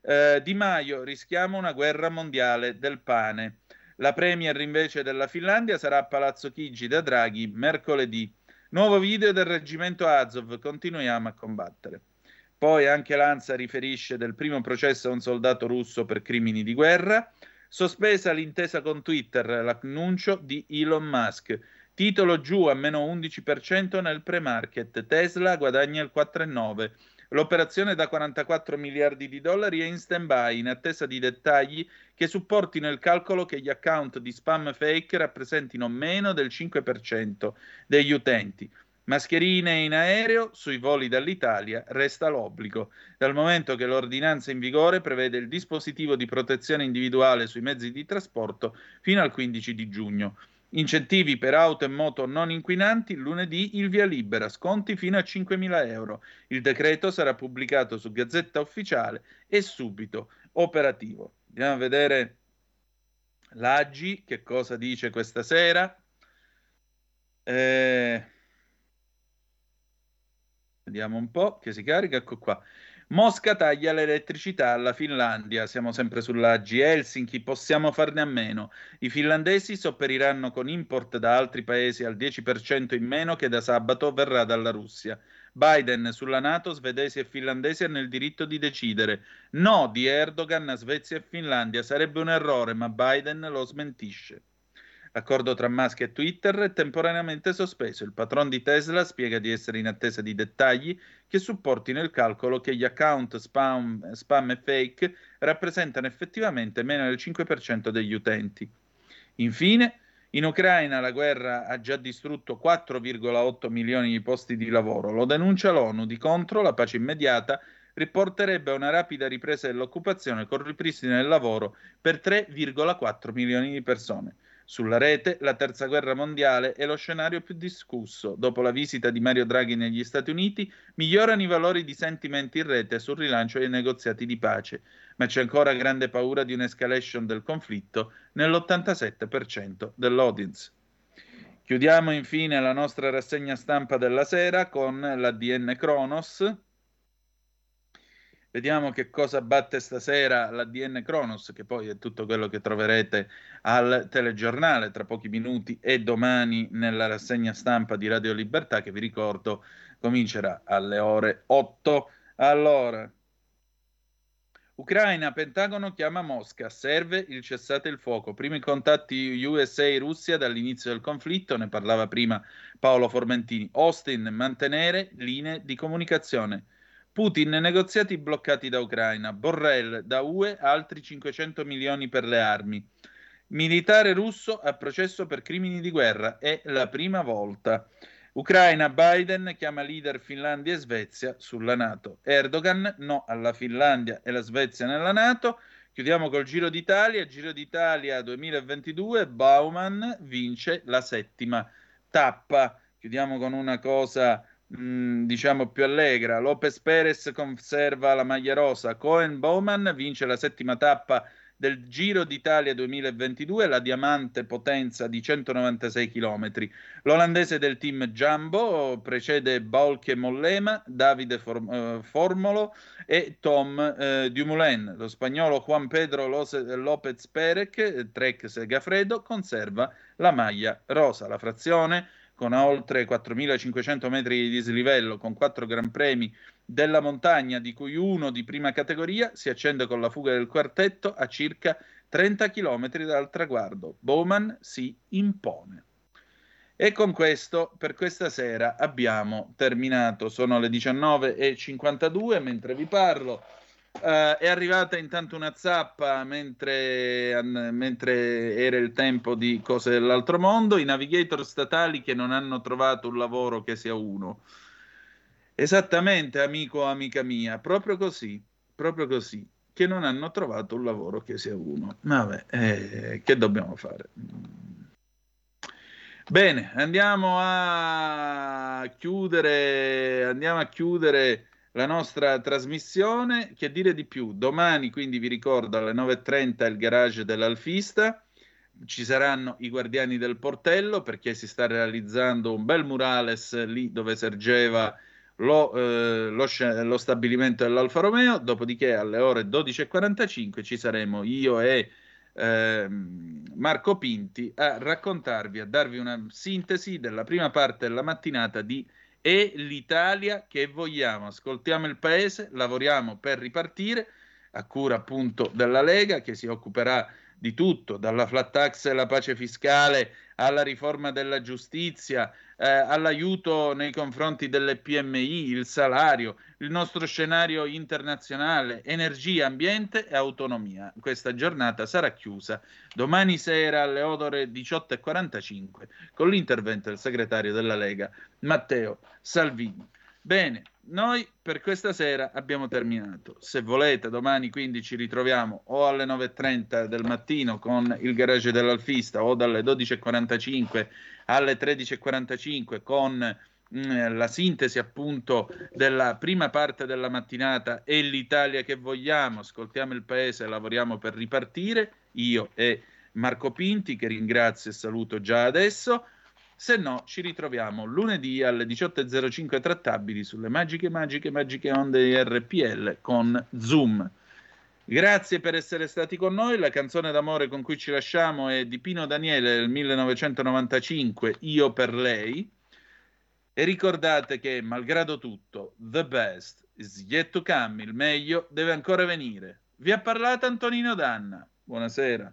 Eh, di Maio rischiamo una guerra mondiale del pane. La premier invece della Finlandia sarà a Palazzo Chigi da Draghi mercoledì. Nuovo video del reggimento Azov, continuiamo a combattere. Poi anche l'ANSA riferisce del primo processo a un soldato russo per crimini di guerra. Sospesa l'intesa con Twitter, l'annuncio di Elon Musk. Titolo giù a meno 11% nel pre-market. Tesla guadagna il 4,9%. L'operazione da 44 miliardi di dollari è in stand-by in attesa di dettagli che supportino il calcolo che gli account di spam fake rappresentino meno del 5% degli utenti. Mascherine in aereo, sui voli dall'Italia resta l'obbligo, dal momento che l'ordinanza in vigore prevede il dispositivo di protezione individuale sui mezzi di trasporto fino al 15 di giugno. Incentivi per auto e moto non inquinanti, lunedì il via libera, sconti fino a 5.000 euro. Il decreto sarà pubblicato su Gazzetta Ufficiale e subito operativo. Andiamo a vedere l'Aggi, che cosa dice questa sera. Eh... Vediamo un po' che si carica, ecco qua. Mosca taglia l'elettricità alla Finlandia, siamo sempre sull'Agi Helsinki, possiamo farne a meno. I finlandesi sopperiranno con import da altri paesi al 10% in meno che da sabato verrà dalla Russia. Biden sulla Nato, svedesi e finlandesi hanno il diritto di decidere. No di Erdogan a Svezia e Finlandia sarebbe un errore, ma Biden lo smentisce. L'accordo tra Musk e Twitter è temporaneamente sospeso. Il patron di Tesla spiega di essere in attesa di dettagli che supportino il calcolo che gli account spam, spam e fake rappresentano effettivamente meno del 5% degli utenti. Infine, in Ucraina la guerra ha già distrutto 4,8 milioni di posti di lavoro. Lo denuncia l'ONU. Di contro, la pace immediata riporterebbe a una rapida ripresa dell'occupazione con ripristino del lavoro per 3,4 milioni di persone. Sulla rete, la terza guerra mondiale è lo scenario più discusso. Dopo la visita di Mario Draghi negli Stati Uniti, migliorano i valori di sentimenti in rete sul rilancio dei negoziati di pace, ma c'è ancora grande paura di un'escalation del conflitto nell'87% dell'audience. Chiudiamo infine la nostra rassegna stampa della sera con l'ADN Kronos, Vediamo che cosa batte stasera l'ADN Kronos, che poi è tutto quello che troverete al telegiornale tra pochi minuti e domani nella rassegna stampa di Radio Libertà, che vi ricordo comincerà alle ore 8. Allora, Ucraina, Pentagono chiama Mosca, serve il cessate il fuoco. Primi contatti USA-Russia dall'inizio del conflitto, ne parlava prima Paolo Formentini. Austin, mantenere linee di comunicazione. Putin, negoziati bloccati da Ucraina. Borrell, da UE altri 500 milioni per le armi. Militare russo a processo per crimini di guerra. È la prima volta. Ucraina, Biden chiama leader Finlandia e Svezia sulla Nato. Erdogan, no alla Finlandia e la Svezia nella Nato. Chiudiamo col Giro d'Italia. Giro d'Italia 2022. Bauman vince la settima tappa. Chiudiamo con una cosa Mm, diciamo più allegra. Lopez Perez conserva la maglia rosa. Cohen Bowman vince la settima tappa del Giro d'Italia 2022, la diamante potenza di 196 km. L'olandese del team Jumbo precede Bolke Mollema, Davide uh, Formolo e Tom uh, Dumoulin. Lo spagnolo Juan Pedro Lopez Perec, Trek Segafredo, conserva la maglia rosa. La frazione con oltre 4.500 metri di dislivello, con quattro Gran Premi della montagna, di cui uno di prima categoria, si accende con la fuga del quartetto a circa 30 km dal traguardo. Bowman si impone. E con questo, per questa sera, abbiamo terminato. Sono le 19.52 mentre vi parlo. Uh, è arrivata intanto una zappa mentre, an, mentre, era il tempo di cose dell'altro mondo, i navigator statali che non hanno trovato un lavoro che sia uno. Esattamente, amico o amica mia, proprio così, proprio così. che non hanno trovato un lavoro che sia uno. Vabbè, eh, che dobbiamo fare? Bene, andiamo a chiudere, andiamo a chiudere la nostra trasmissione. Che dire di più? Domani, quindi vi ricordo, alle 9.30 il garage dell'Alfista. Ci saranno i guardiani del portello perché si sta realizzando un bel murales lì dove sergeva lo, eh, lo, lo stabilimento dell'Alfa Romeo. Dopodiché alle ore 12.45 ci saremo io e eh, Marco Pinti a raccontarvi, a darvi una sintesi della prima parte della mattinata di E l'Italia che vogliamo. Ascoltiamo il paese, lavoriamo per ripartire, a cura appunto della Lega che si occuperà di tutto, dalla flat tax e alla pace fiscale alla riforma della giustizia, eh, all'aiuto nei confronti delle PMI, il salario, il nostro scenario internazionale, energia, ambiente e autonomia. Questa giornata sarà chiusa domani sera alle ore 18.45 con l'intervento del segretario della Lega Matteo Salvini. Bene, noi per questa sera abbiamo terminato. Se volete, domani quindi ci ritroviamo o alle 9.30 del mattino con il garage dell'Alfista o dalle 12.45 alle 13.45 con mm, la sintesi appunto della prima parte della mattinata e l'Italia che vogliamo. Ascoltiamo il paese, lavoriamo per ripartire. Io e Marco Pinti, che ringrazio e saluto già adesso. Se no, ci ritroviamo lunedì alle 18.05 trattabili sulle magiche, magiche, magiche onde di RPL con Zoom. Grazie per essere stati con noi. La canzone d'amore con cui ci lasciamo è di Pino Daniele del 1995, Io per lei. E ricordate che, malgrado tutto, the best is yet to come, il meglio deve ancora venire. Vi ha parlato Antonino Danna. Buonasera.